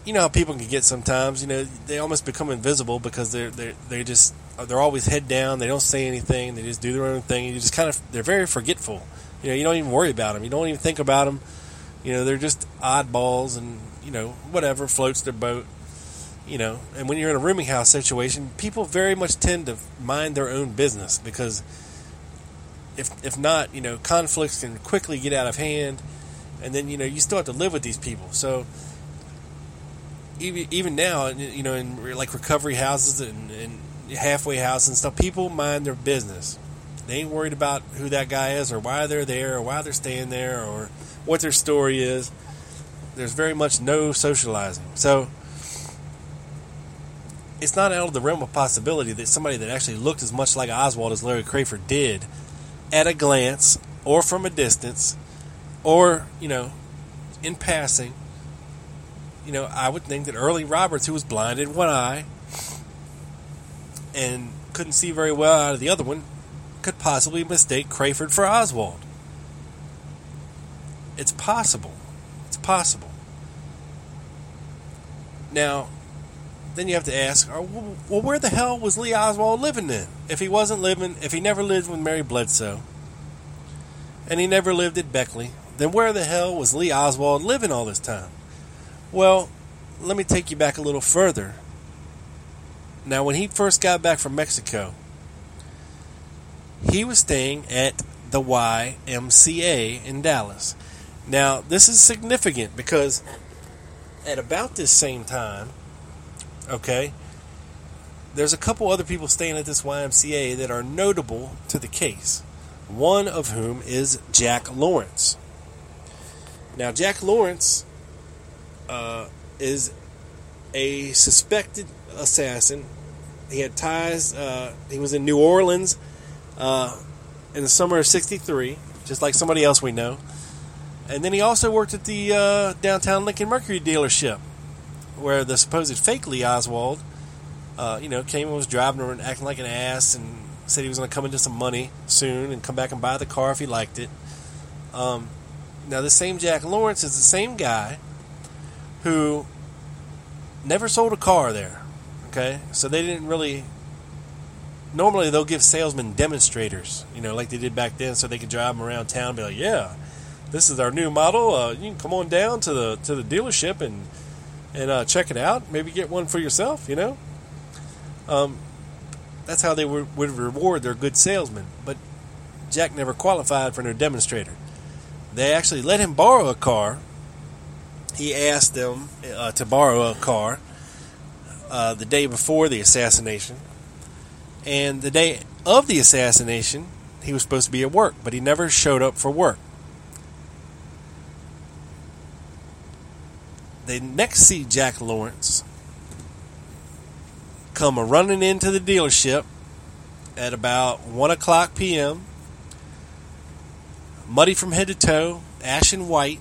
you know how people can get sometimes. You know, they almost become invisible because they're they they just they're always head down. They don't say anything. They just do their own thing. You just kind of they're very forgetful. You know, you don't even worry about them. You don't even think about them. You know, they're just oddballs, and you know whatever floats their boat. You know, and when you're in a rooming house situation, people very much tend to mind their own business because if if not, you know, conflicts can quickly get out of hand, and then you know you still have to live with these people. So even even now, you know, in like recovery houses and, and halfway houses and stuff, people mind their business. They ain't worried about who that guy is or why they're there or why they're staying there or what their story is. There's very much no socializing. So it's not out of the realm of possibility that somebody that actually looked as much like Oswald as Larry Crafard did at a glance or from a distance or, you know, in passing, you know, I would think that Early Roberts, who was blind in one eye and couldn't see very well out of the other one, could possibly mistake Crafard for Oswald. It's possible. It's possible. Now, then you have to ask, uh, well, where the hell was Lee Oswald living then? If he wasn't living, if he never lived with Mary Bledsoe, and he never lived at Beckley, then where the hell was Lee Oswald living all this time? Well, let me take you back a little further. Now, when he first got back from Mexico, he was staying at the YMCA in Dallas. Now, this is significant because at about this same time, okay, there's a couple other people staying at this YMCA that are notable to the case. One of whom is Jack Lawrence. Now, Jack Lawrence uh, is a suspected assassin. He had ties. Uh, he was in New Orleans uh, in the summer of '63, just like somebody else we know. And then he also worked at the uh, downtown Lincoln Mercury dealership, where the supposed fake Lee Oswald, uh, you know, came and was driving around acting like an ass and said he was going to come into some money soon and come back and buy the car if he liked it. Um, now, the same Jack Lawrence is the same guy who never sold a car there. Okay, so they didn't really. Normally, they'll give salesmen demonstrators, you know, like they did back then, so they could drive them around town and be like, "Yeah, this is our new model. Uh, you can come on down to the to the dealership and and uh, check it out. Maybe get one for yourself. You know, um, that's how they would, would reward their good salesmen. But Jack never qualified for no demonstrator. They actually let him borrow a car. He asked them uh, to borrow a car uh, the day before the assassination, and the day of the assassination, he was supposed to be at work, but he never showed up for work. they next see Jack Lawrence come running into the dealership at about 1 o'clock p.m., muddy from head to toe, ashen white,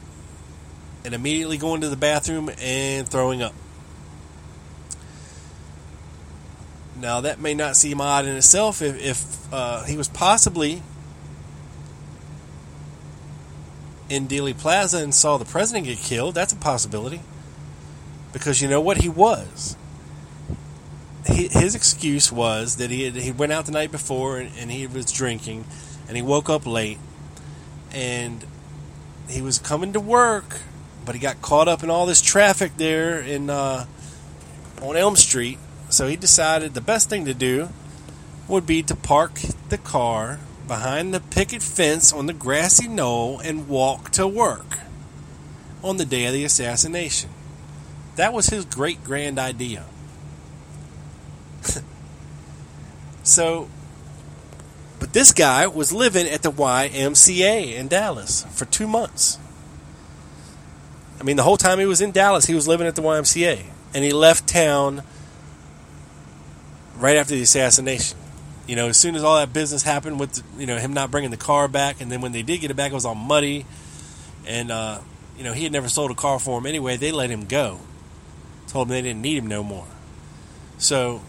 and immediately going to the bathroom and throwing up. Now, that may not seem odd in itself if, if uh, he was possibly in Dealey Plaza and saw the president get killed. That's a possibility because you know what he was. He, his excuse was that he had, he went out the night before and, and he was drinking, and he woke up late, and he was coming to work, but he got caught up in all this traffic there in uh, on Elm Street. So he decided the best thing to do would be to park the car behind the picket fence on the grassy knoll and walk to work on the day of the assassination. That was his great grand idea. so, but this guy was living at the YMCA in Dallas for two months. I mean, the whole time he was in Dallas, he was living at the YMCA. And he left town right after the assassination. You know, as soon as all that business happened with, you know, him not bringing the car back, and then when they did get it back, it was all muddy. And, uh, you know, he had never sold a car for him anyway. They let him go told him they didn't need him no more. So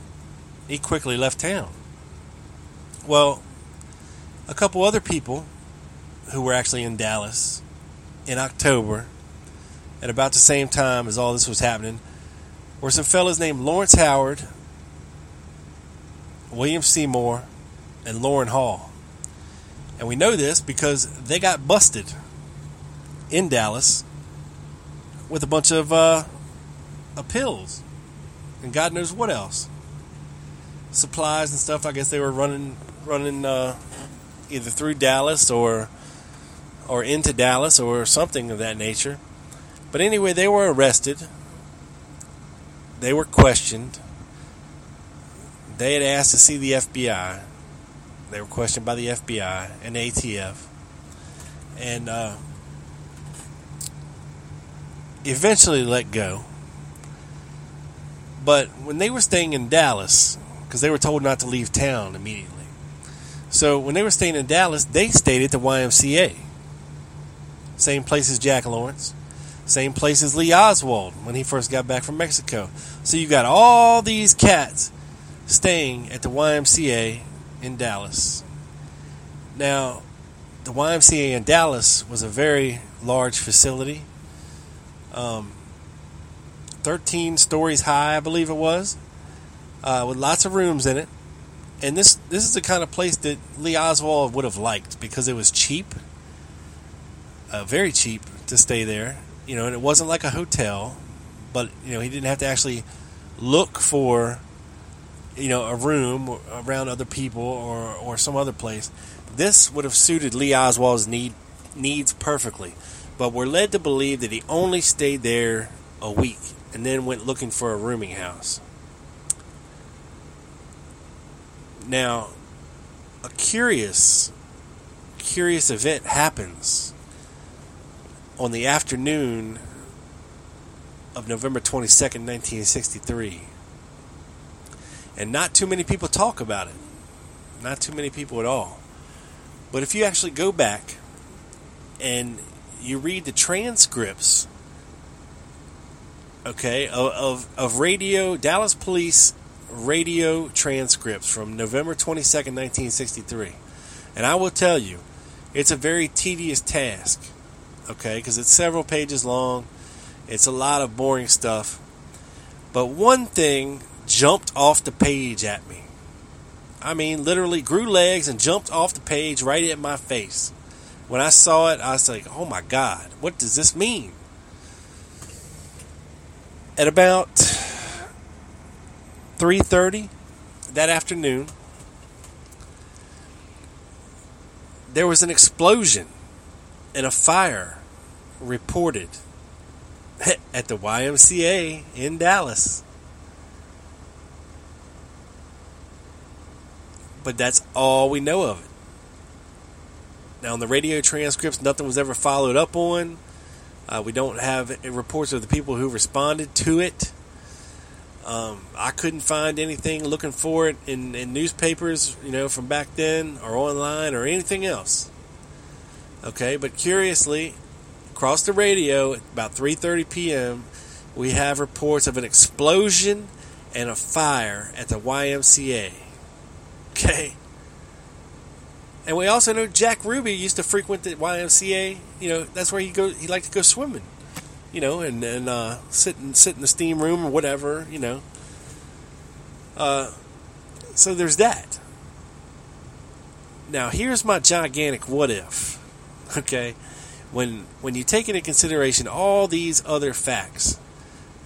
he quickly left town. Well, a couple other people who were actually in Dallas in October at about the same time as all this was happening were some fellas named Lawrence Howard, William Seymour, and Loran Hall. And we know this because they got busted in Dallas with a bunch of uh, pills and God knows what else. Supplies and stuff. I guess they were running running uh, either through Dallas or or into Dallas or something of that nature. But anyway, they were arrested. They were questioned. They had asked to see the FBI. They were questioned by the FBI and ATF, and uh, eventually let go. But when they were staying in Dallas, because they were told not to leave town immediately, so when they were staying in Dallas, they stayed at the YMCA. Same place as Jack Lawrence. Same place as Lee Oswald when he first got back from Mexico. So you got all these cats staying at the YMCA in Dallas. Now, the YMCA in Dallas was a very large facility. Um, 13 stories high, I believe it was, uh, with lots of rooms in it. And this this is the kind of place that Lee Oswald would have liked because it was cheap, uh, very cheap to stay there. You know, and it wasn't like a hotel, but you know he didn't have to actually look for you know a room around other people or or some other place. This would have suited Lee Oswald's need needs perfectly, but we're led to believe that he only stayed there a week and then went looking for a rooming house. Now, a curious, curious event happens on the afternoon of November 22nd, 1963. And not too many people talk about it. Not too many people at all. But if you actually go back and you read the transcripts, okay, of, of, radio, Dallas Police radio transcripts from November 22nd, 1963. And I will tell you, it's a very tedious task, okay, because it's several pages long. It's a lot of boring stuff. But one thing jumped off the page at me. I mean, literally grew legs and jumped off the page right at my face. When I saw it, I was like, "Oh my God, what does this mean?" At about 3:30 that afternoon, there was an explosion and a fire reported at the YMCA in Dallas. But that's all we know of it. Now, in the radio transcripts, nothing was ever followed up on. Uh, we don't have reports of the people who responded to it. Um, I couldn't find anything looking for it in, in newspapers, you know, from back then or online or anything else. Okay, but curiously, across the radio at about 3:30 p.m., we have reports of an explosion and a fire at the YMCA. Okay. And we also know Jack Ruby used to frequent the YMCA. You know, that's where he go. He liked to go swimming. You know, and and uh, sit and sit in the steam room or whatever. You know. Uh, so there's that. Now here's my gigantic what if. Okay, when when you take into consideration all these other facts,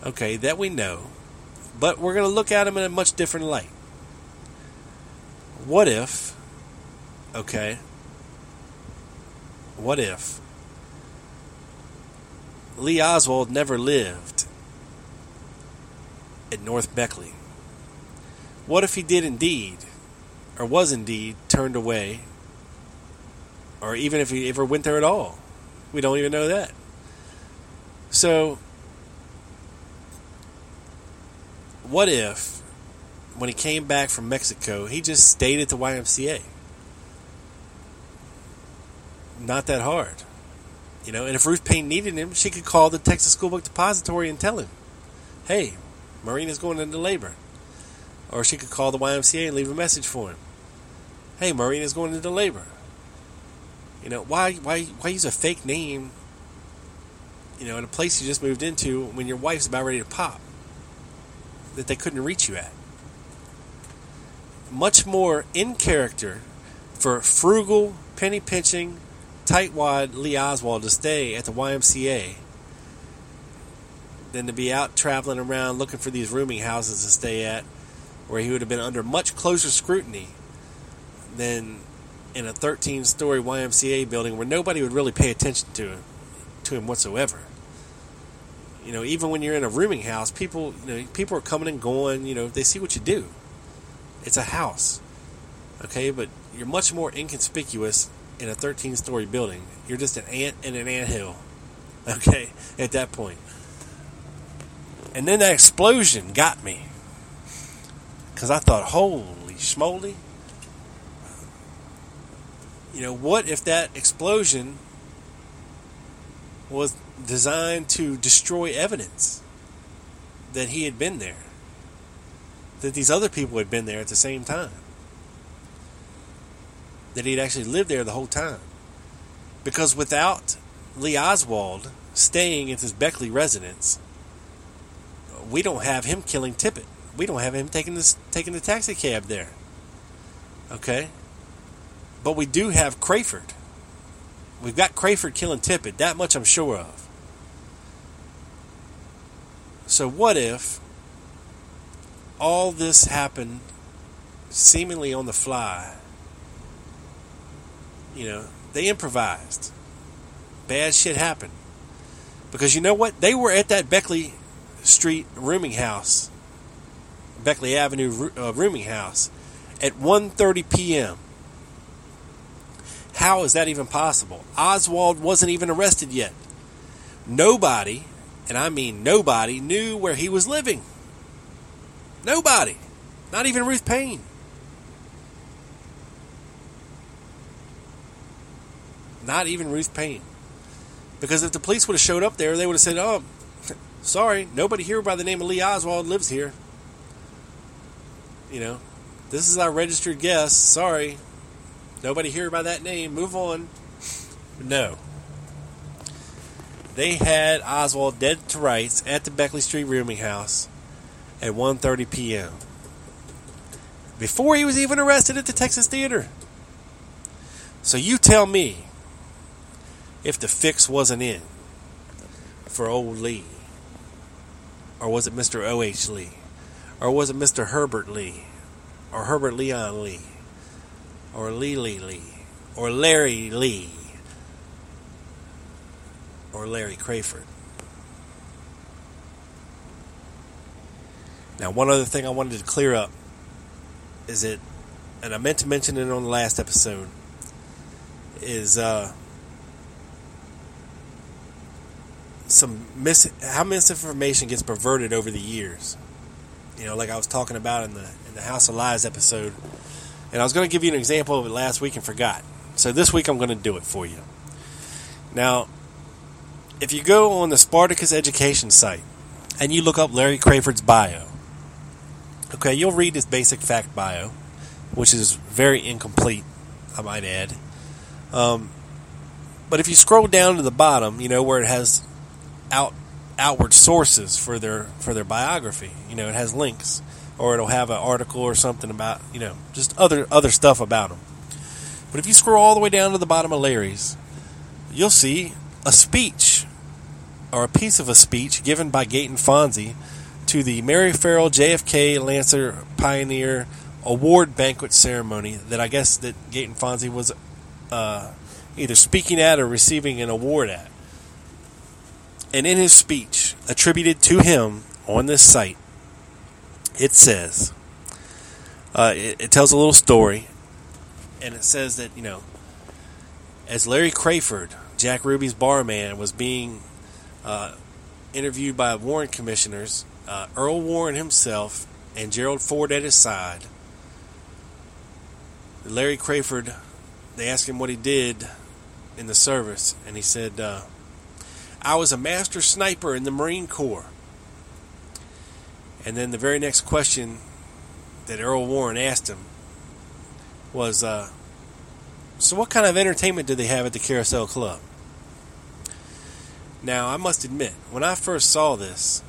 okay, that we know, but we're going to look at them in a much different light. What if Okay. What if Lee Oswald never lived at North Beckley? What if he did indeed, or was indeed, turned away, or even if he ever went there at all? We don't even know that. So, what if, when he came back from Mexico, he just stayed at the YMCA? not that hard. You know, and if Ruth Paine needed him, she could call the Texas School Book Depository and tell him, hey, Marina's going into labor. Or she could call the YMCA and leave a message for him. Hey, Marina's going into labor. You know, why why why use a fake name, you know, in a place you just moved into when your wife's about ready to pop? That they couldn't reach you at. Much more in character for frugal, penny pinching, tightwad Lee Oswald to stay at the YMCA than to be out traveling around looking for these rooming houses to stay at, where he would have been under much closer scrutiny than in a 13 story YMCA building where nobody would really pay attention to him, to him whatsoever. You know, even when you're in a rooming house, people, you know, people are coming and going. You know, they see what you do. It's a house, okay. But you're much more inconspicuous in a 13 story building. You're just an ant in an ant hill. Okay, at that point. And then that explosion got me. Because I thought, holy schmoly. You know, what if that explosion was designed to destroy evidence that he had been there? That these other people had been there at the same time? That he'd actually lived there the whole time? Because without Lee Oswald staying at his Beckley residence, we don't have him killing Tippit. We don't have him taking this taking the taxi cab there. Okay? But we do have Crafard. We've got Crafard killing Tippit. That much I'm sure of. So what if all this happened seemingly on the fly? You know, they improvised. Bad shit happened. Because you know what? They were at that Beckley Street rooming house, Beckley Avenue uh, rooming house, at 1:30 p.m. How is that even possible? Oswald wasn't even arrested yet. Nobody, and I mean nobody, knew where he was living. Nobody. Not even Ruth Paine. Not even Ruth Paine. Because if the police would have showed up there, they would have said, "Oh, sorry, nobody here by the name of Lee Oswald lives here." You know, this is our registered guest. Sorry, nobody here by that name. Move on. No. They had Oswald dead to rights at the Beckley Street rooming house at 1:30 p.m. Before he was even arrested at the Texas Theater. So you tell me if the fix wasn't in for old Lee? Or was it Mr. O.H. Lee? Or was it Mr. Herbert Lee? Or Herbert Leon Lee? Or Lee Lee? Or Larry Lee? Or Larry Crafard? Now, one other thing I wanted to clear up is that, and I meant to mention it on the last episode, is uh, some mis how misinformation gets perverted over the years. You know, like I was talking about in the in the House of Lies episode, and I was going to give you an example of it last week and forgot. So this week I'm going to do it for you. Now, if you go on the Spartacus Education site and you look up Larry Crafard's bio, okay, you'll read his basic fact bio, which is very incomplete, I might add. Um, but if you scroll down to the bottom, you know where it has out outward sources for their for their biography. You know, it has links, or it'll have an article or something about you know just other other stuff about them. But if you scroll all the way down to the bottom of Larry's, you'll see a speech or a piece of a speech given by Gaeton Fonzi to the Mary Ferrell JFK Lancer Pioneer Award Banquet Ceremony that I guess that Gaeton Fonzi was uh, either speaking at or receiving an award at. And in his speech attributed to him on this site, it says, uh, it, it tells a little story, and it says that, you know, as Larry Crafard, Jack Ruby's barman, was being uh, interviewed by Warren commissioners, uh, Earl Warren himself, and Gerald Ford at his side, Larry Crafard, they asked him what he did in the service, and he said, uh, I was a master sniper in the Marine Corps. And then the very next question that Earl Warren asked him was, uh, So, what kind of entertainment do they have at the Carousel Club? Now, I must admit, when I first saw this,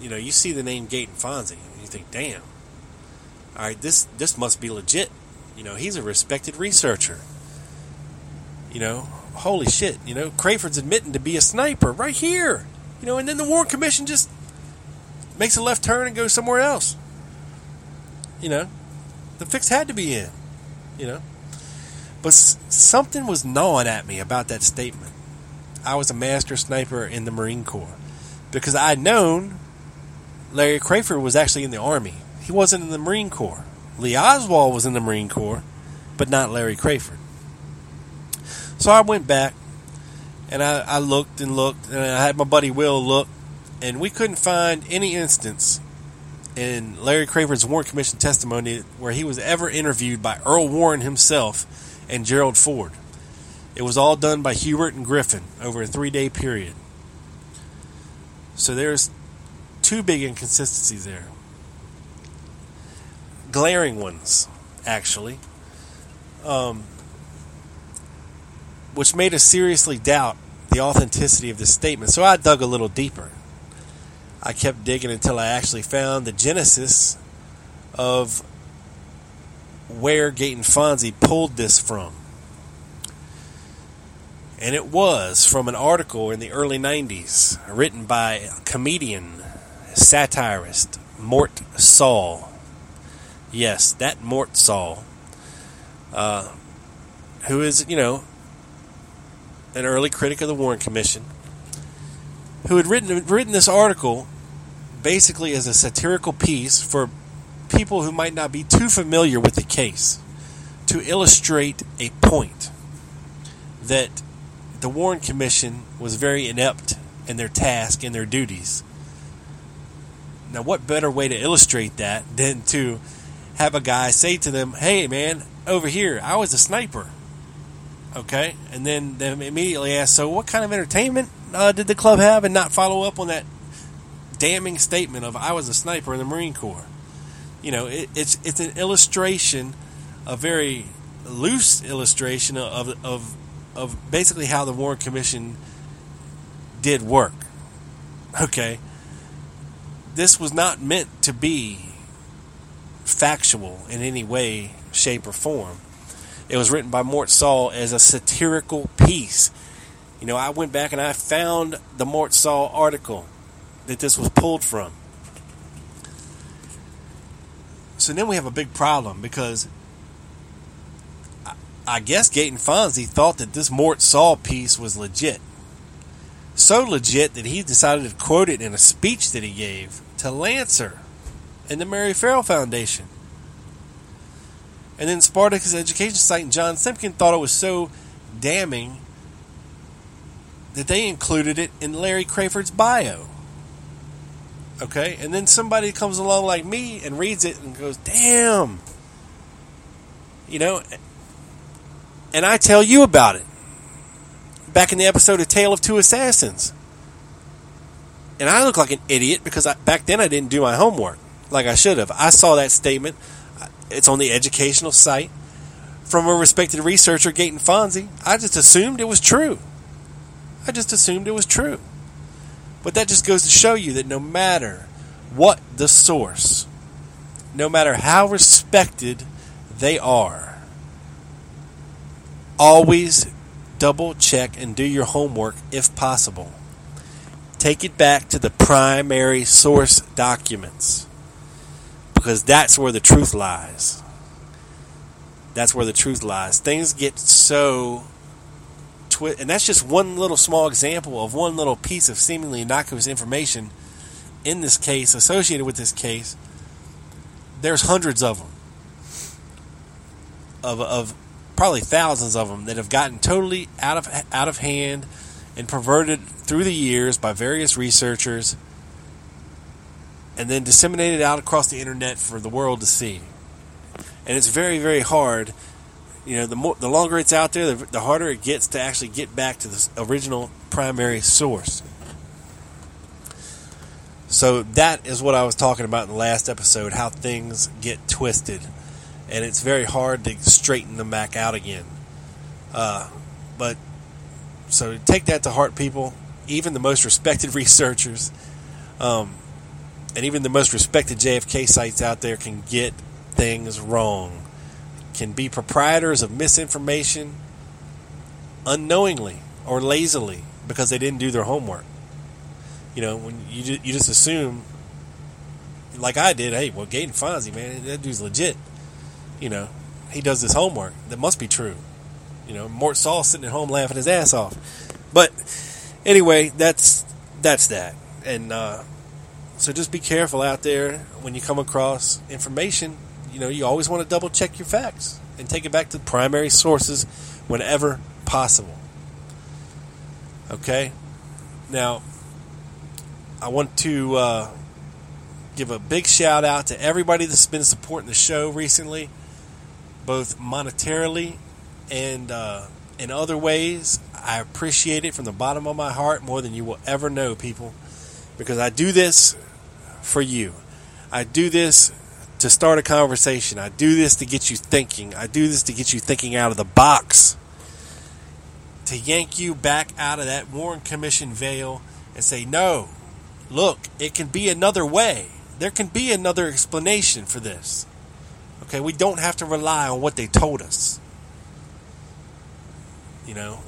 you know, you see the name Gaeton Fonzi, and you think, damn, all right, this, this must be legit. You know, he's a respected researcher. You know, holy shit, you know, Crafard's admitting to be a sniper right here. You know, and then the Warren Commission just makes a left turn and goes somewhere else. You know, the fix had to be in. You know, but something was gnawing at me about that statement. I was a master sniper in the Marine Corps because I'd known Larry Crafard was actually in the Army. He wasn't in the Marine Corps. Lee Oswald was in the Marine Corps. but not Larry Crafard. So I went back and I, I looked and looked, and I had my buddy Will look, and we couldn't find any instance in Larry Crafard's Warren Commission testimony where he was ever interviewed by Earl Warren himself and Gerald Ford. It was all done by Hubert and Griffin over a three day period. So there's two big inconsistencies there. Glaring ones, actually. Um, which made us seriously doubt the authenticity of this statement. So I dug a little deeper. I kept digging until I actually found the genesis of where Gaeton Fonzi pulled this from. And it was from an article in the early 90s written by comedian, satirist Mort Sahl. Yes, that Mort Sahl, uh, who is, you know, an early critic of the Warren Commission, who had written written this article basically as a satirical piece for people who might not be too familiar with the case to illustrate a point that the Warren Commission was very inept in their task and their duties. Now, what better way to illustrate that than to have a guy say to them, "Hey, man, over here, I was a sniper." Okay, and then they immediately ask, "So, what kind of entertainment uh, did the club have?" and not follow up on that damning statement of "I was a sniper in the Marine Corps." You know, it, it's it's an illustration, a very loose illustration of of of basically how the Warren Commission did work. Okay, this was not meant to be factual in any way, shape, or form. It was written by Mort Sahl as a satirical piece. You know, I went back and I found the Mort Sahl article that this was pulled from. So then we have a big problem because I, guess Gaeton Fonzi thought that this Mort Sahl piece was legit. So legit that he decided to quote it in a speech that he gave to Lancer and the Mary Ferrell Foundation. And then Spartacus Education Site and John Simpkin thought it was so damning that they included it in Larry Crafard's bio. Okay? And then somebody comes along like me and reads it and goes, damn. You know? And I tell you about it. Back in the episode of Tale of Two Assassins. And I look like an idiot because I, back then I didn't do my homework like I should have. I saw that statement. It's on the educational site from a respected researcher, Gaeton Fonzi. I just assumed it was true. I just assumed it was true. But that just goes to show you that no matter what the source, no matter how respected they are, always double check and do your homework if possible. Take it back to the primary source documents because that's where the truth lies. That's where the truth lies. Things get so twi- and that's just one little small example of one little piece of seemingly innocuous information in this case associated with this case. There's hundreds of them. Of, of probably thousands of them that have gotten totally out of out of hand and perverted through the years by various researchers and then disseminated out across the internet for the world to see. And it's very, very hard. You know, the more, the longer it's out there, the, the harder it gets to actually get back to the original primary source. So that is what I was talking about in the last episode, how things get twisted, and it's very hard to straighten them back out again. Uh, but so take that to heart, people. Even the most respected researchers, um, and even the most respected JFK sites out there can get things wrong, can be proprietors of misinformation unknowingly or lazily because they didn't do their homework. You know, when you you just assume, like I did, hey, well, Gaeton Fonzi, man, that dude's legit. You know, he does his homework. That must be true. You know, Mort Sahl sitting at home laughing his ass off. But anyway, that's that's that. And uh, so just be careful out there when you come across information. You know, you always want to double check your facts. and take it back to primary sources whenever possible. Okay? Now, I want to uh, give a big shout out to everybody that's been supporting the show recently, both monetarily and uh, in other ways. I appreciate it from the bottom of my heart more than you will ever know, people, because I do this for you. I do this to start a conversation. I do this to get you thinking. I do this to get you thinking out of the box. To yank you back out of that Warren Commission veil and say, no, look, it can be another way. There can be another explanation for this. Okay, we don't have to rely on what they told us. You know,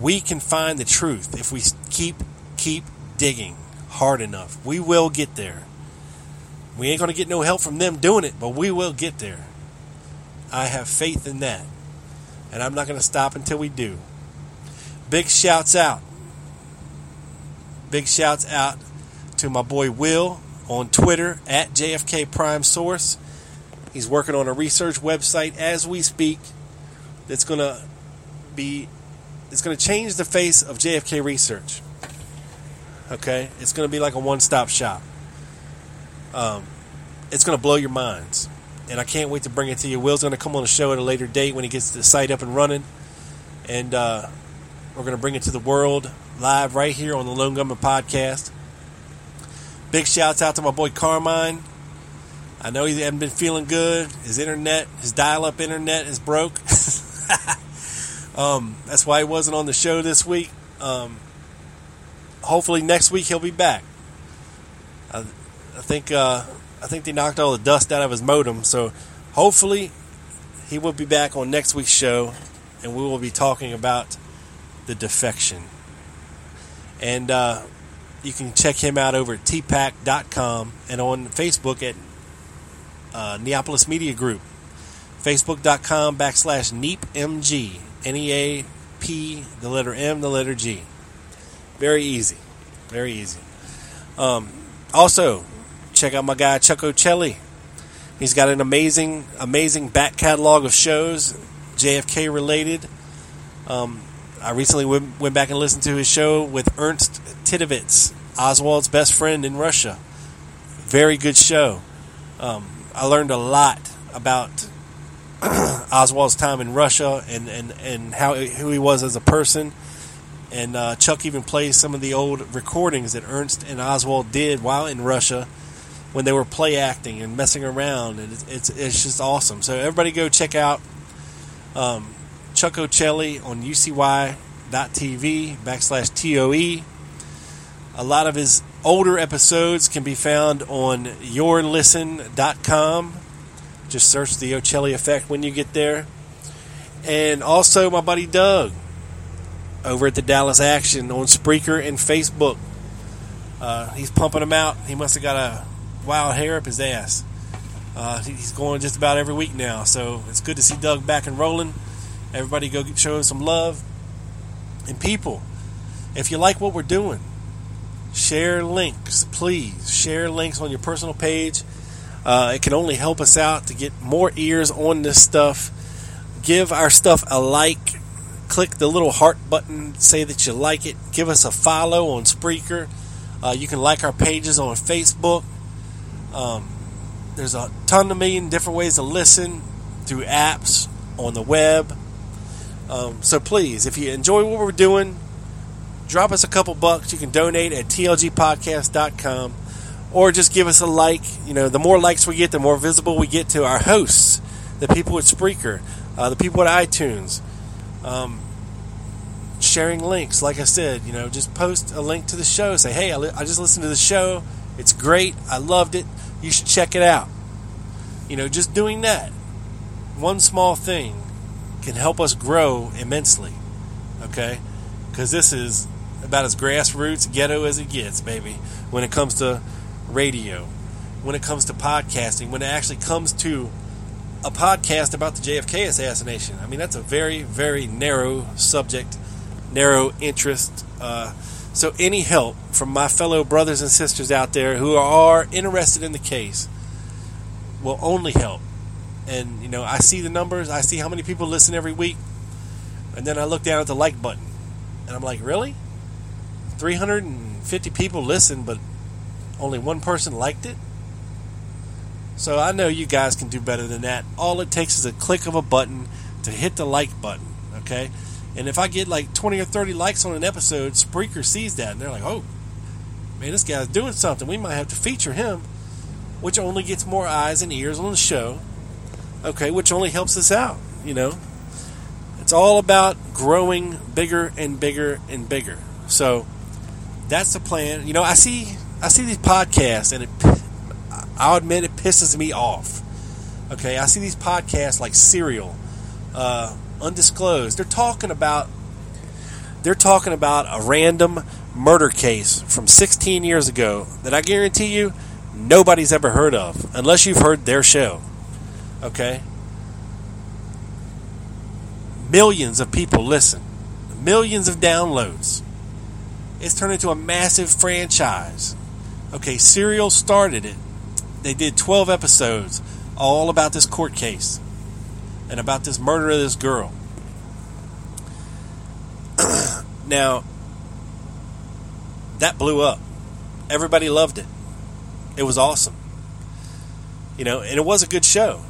we can find the truth if we keep keep digging hard enough. We will get there. We ain't going to get no help from them doing it, but we will get there. I have faith in that. And I'm not going to stop until we do. Big shouts out. Big shouts out to my boy Will on Twitter at JFK Prime Source. He's working on a research website as we speak that's going to be it's going to change the face of JFK research. Okay? It's going to be like a one-stop shop. Um, it's going to blow your minds. And I can't wait to bring it to you. Will's going to come on the show at a later date when he gets the site up and running. And uh, we're going to bring it to the world live right here on the Lone Gunman Podcast. Big shouts out to my boy Carmine. I know he hasn't been feeling good. His internet, his dial up internet is broke. um, that's why he wasn't on the show this week. Um, hopefully next week he'll be back. I, I think uh, I think they knocked all the dust out of his modem, so hopefully he will be back on next week's show, and we will be talking about the defection. And uh, you can check him out over at tpack.com and on Facebook at uh, Neapolis Media Group. Facebook.com backslash NeapMG. N E A P, the letter M, the letter G. Very easy. Very easy. Um, also, check out my guy Chuck Ochelli. He's got an amazing, amazing back catalog of shows, JFK related. Um, I recently went, went back and listened to his show with Ernst Titovets, Oswald's best friend in Russia. Very good show. Um, I learned a lot about Oswald's time in Russia and, and, and how who he was as a person. And uh, Chuck even plays some of the old recordings that Ernst and Oswald did while in Russia when they were play acting and messing around, and it's it's, just awesome. So everybody go check out um, Chuck Ochelli on UCY.tv backslash TOE. A lot of his older episodes can be found on yourlisten.com. Just search the Ochelli effect when you get there. And also my buddy Doug over at the Dallas Action on Spreaker and Facebook. Uh, he's pumping them out. He must have got a wild hair up his ass. Uh, he's going just about every week now, so it's good to see Doug back and rolling. Everybody go show him some love. And people, if you like what we're doing, share links, please. Share links on your personal page. Uh, it can only help us out to get more ears on this stuff. Give our stuff a like. Click the little heart button, say that you like it. Give us a follow on Spreaker. Uh, you can like our pages on Facebook. Um, there's a ton of million different ways to listen through apps on the web. Um, so please, if you enjoy what we're doing, drop us a couple bucks. You can donate at tlgpodcast.com or just give us a like. You know, the more likes we get, the more visible we get to our hosts, the people at Spreaker, uh, the people at iTunes. Um, sharing links, like I said, you know, just post a link to the show. Say, hey, I, li- I just listened to the show. It's great. I loved it. You should check it out. You know, just doing that, one small thing, can help us grow immensely. Okay? Because this is about as grassroots ghetto as it gets, baby, when it comes to radio, when it comes to podcasting, when it actually comes to a podcast about the JFK assassination. I mean, that's a very, very narrow subject, narrow interest. Uh, so, any help from my fellow brothers and sisters out there who are interested in the case will only help. and you know I see the numbers, I see how many people listen every week, and then I look down at the like button, and I'm like, really? 350 people listen, but only one person liked it. So I know you guys can do better than that. All it takes is a click of a button to hit the like button, okay? And if I get like 20 or 30 likes on an episode, Spreaker sees that and they're like, oh, man, this guy's doing something. We might have to feature him, which only gets more eyes and ears on the show, okay, which only helps us out, you know? It's all about growing bigger and bigger and bigger. So that's the plan. You know, I see I see these podcasts and it I'll admit it pisses me off. Okay, I see these podcasts like Serial, uh, Undisclosed. They're talking about they're talking about a random murder case from 16 years ago that I guarantee you nobody's ever heard of unless you've heard their show. Okay? Millions of people listen. Millions of downloads. It's turned into a massive franchise. Okay, Serial started it they did 12 episodes all about this court case and about this murder of this girl. now, that blew up. Everybody loved it. It was awesome. You know, and it was a good show.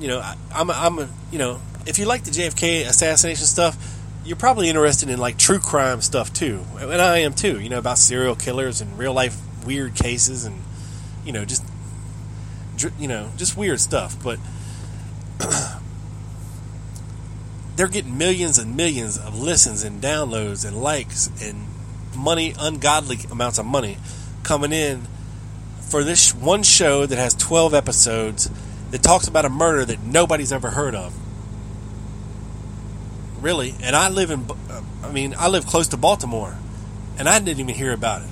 You know, I, I'm, a, I'm, a, you know, if you like the JFK assassination stuff, you're probably interested in like true crime stuff too, and I am too. You know, about serial killers and real life weird cases and you know, just you know, just weird stuff. But they're getting millions and millions of listens and downloads and likes and money, ungodly amounts of money coming in for this one show that has 12 episodes that talks about a murder that nobody's ever heard of. Really, and I live in, uh, I mean, I live close to Baltimore, and I didn't even hear about it.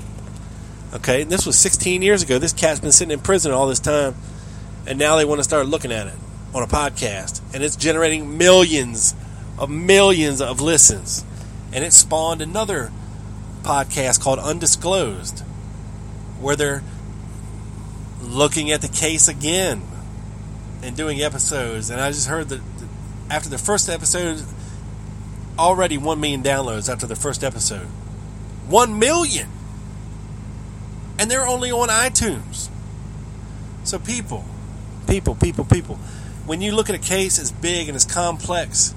Okay, this was 16 years ago. This cat's been sitting in prison all this time, and now they want to start looking at it on a podcast, and it's generating millions of millions of listens, and it spawned another podcast called Undisclosed, where they're looking at the case again and doing episodes. And I just heard that after the first episode, already one million downloads after the first episode. One million and they're only on iTunes. So, people, people, people, people, when you look at a case as big and as complex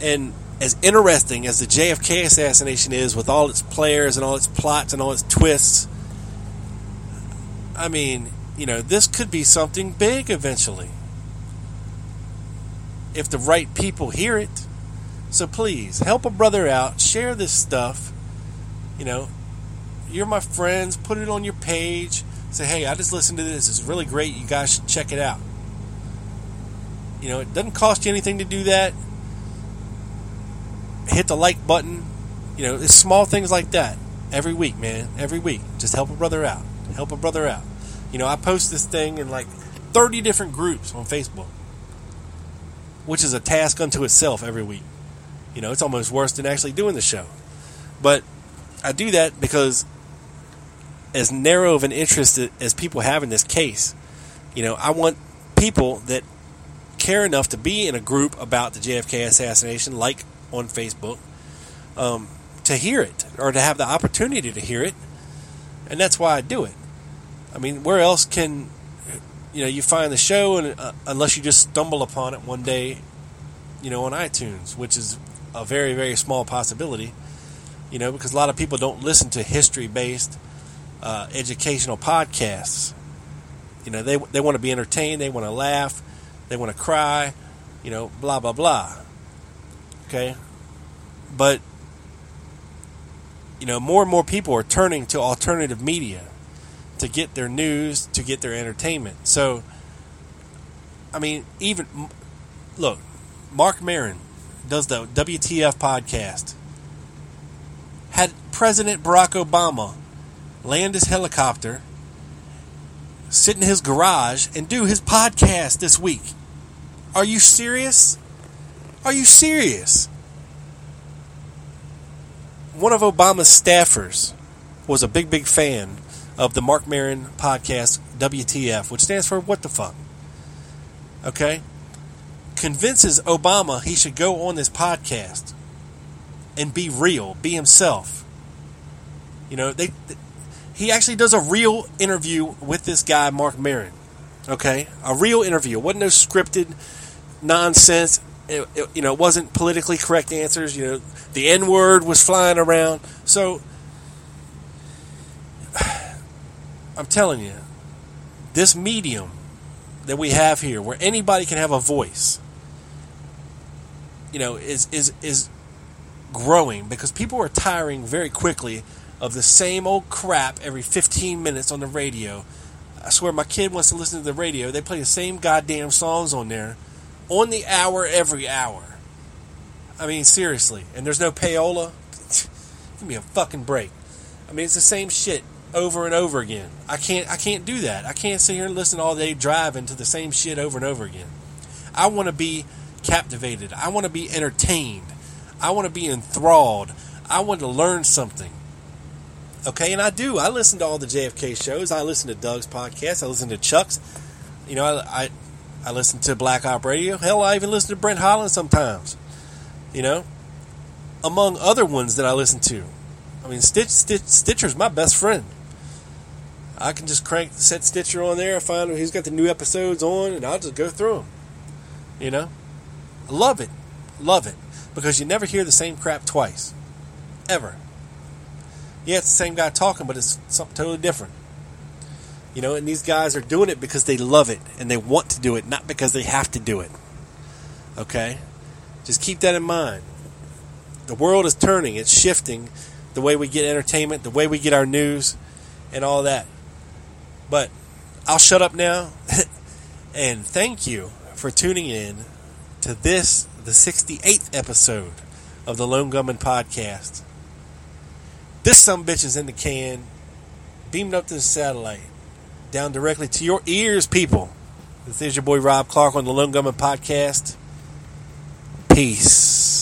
and as interesting as the JFK assassination is, with all its players and all its plots and all its twists, I mean, you know, this could be something big eventually. If the right people hear it. So please, help a brother out, share this stuff. You know, you're my friends, put it on your page. Say, hey, I just listened to this. It's really great. You guys should check it out. You know, it doesn't cost you anything to do that. Hit the like button. You know, it's small things like that every week, man. Every week. Just help a brother out. Help a brother out. You know, I post this thing in like 30 different groups on Facebook, which is a task unto itself every week. You know, it's almost worse than actually doing the show. But I do that because as narrow of an interest as people have in this case. You know, I want people that care enough to be in a group about the JFK assassination, like on Facebook, um, to hear it or to have the opportunity to hear it, and that's why I do it. I mean, where else can you know you find the show, and uh, unless you just stumble upon it one day, you know, on iTunes, which is a very very small possibility. You know, because a lot of people don't listen to history based uh, educational podcasts. You know, they they want to be entertained, they want to laugh, they want to cry, you know, blah blah blah. Okay, but you know, more and more people are turning to alternative media to get their news, to get their entertainment. So, I mean, even look, Marc Maron does the WTF podcast. Had President Barack Obama land his helicopter, sit in his garage, and do his podcast this week. Are you serious? Are you serious? One of Obama's staffers was a big, big fan of the Marc Maron podcast, WTF, which stands for What the Fuck. okay, convinces Obama he should go on this podcast and be real, be himself. You know, they, he actually does a real interview with this guy Marc Maron. Okay, a real interview. It wasn't no scripted nonsense. It, it, you know, it wasn't politically correct answers. You know, the N word was flying around. So, I'm telling you, this medium that we have here, where anybody can have a voice, you know, is is is growing because people are tiring very quickly of the same old crap every 15 minutes on the radio. I swear, my kid wants to listen to the radio. They play the same goddamn songs on there, on the hour, every hour. I mean, seriously. And there's no payola. Give me a fucking break. I mean, it's the same shit over and over again. I can't. I can't do that. I can't sit here and listen all day driving to the same shit over and over again. I want to be captivated. I want to be entertained. I want to be enthralled. I want to learn something. Okay, and I do. I listen to all the JFK shows. I listen to Doug's podcast. I listen to Chuck's. You know, I I, I listen to Black Op Radio. Hell, I even listen to Brent Holland sometimes. You know, among other ones that I listen to. I mean, Stitch, Stitch Stitcher's my best friend. I can just crank the set Stitcher on there, I find he's got the new episodes on, and I'll just go through them. You know, I love it, love it, because you never hear the same crap twice, ever. Yeah, it's the same guy talking, but it's something totally different. You know, and these guys are doing it because they love it and they want to do it, not because they have to do it. Okay? Just keep that in mind. The world is turning, it's shifting the way we get entertainment, the way we get our news, and all that. But I'll shut up now and thank you for tuning in to this, the 68th episode of the Lone Gunman Podcast. This some bitch is in the can, beamed up to the satellite, down directly to your ears, people. This is your boy Rob Clark on the Lone Gunman Podcast. Peace.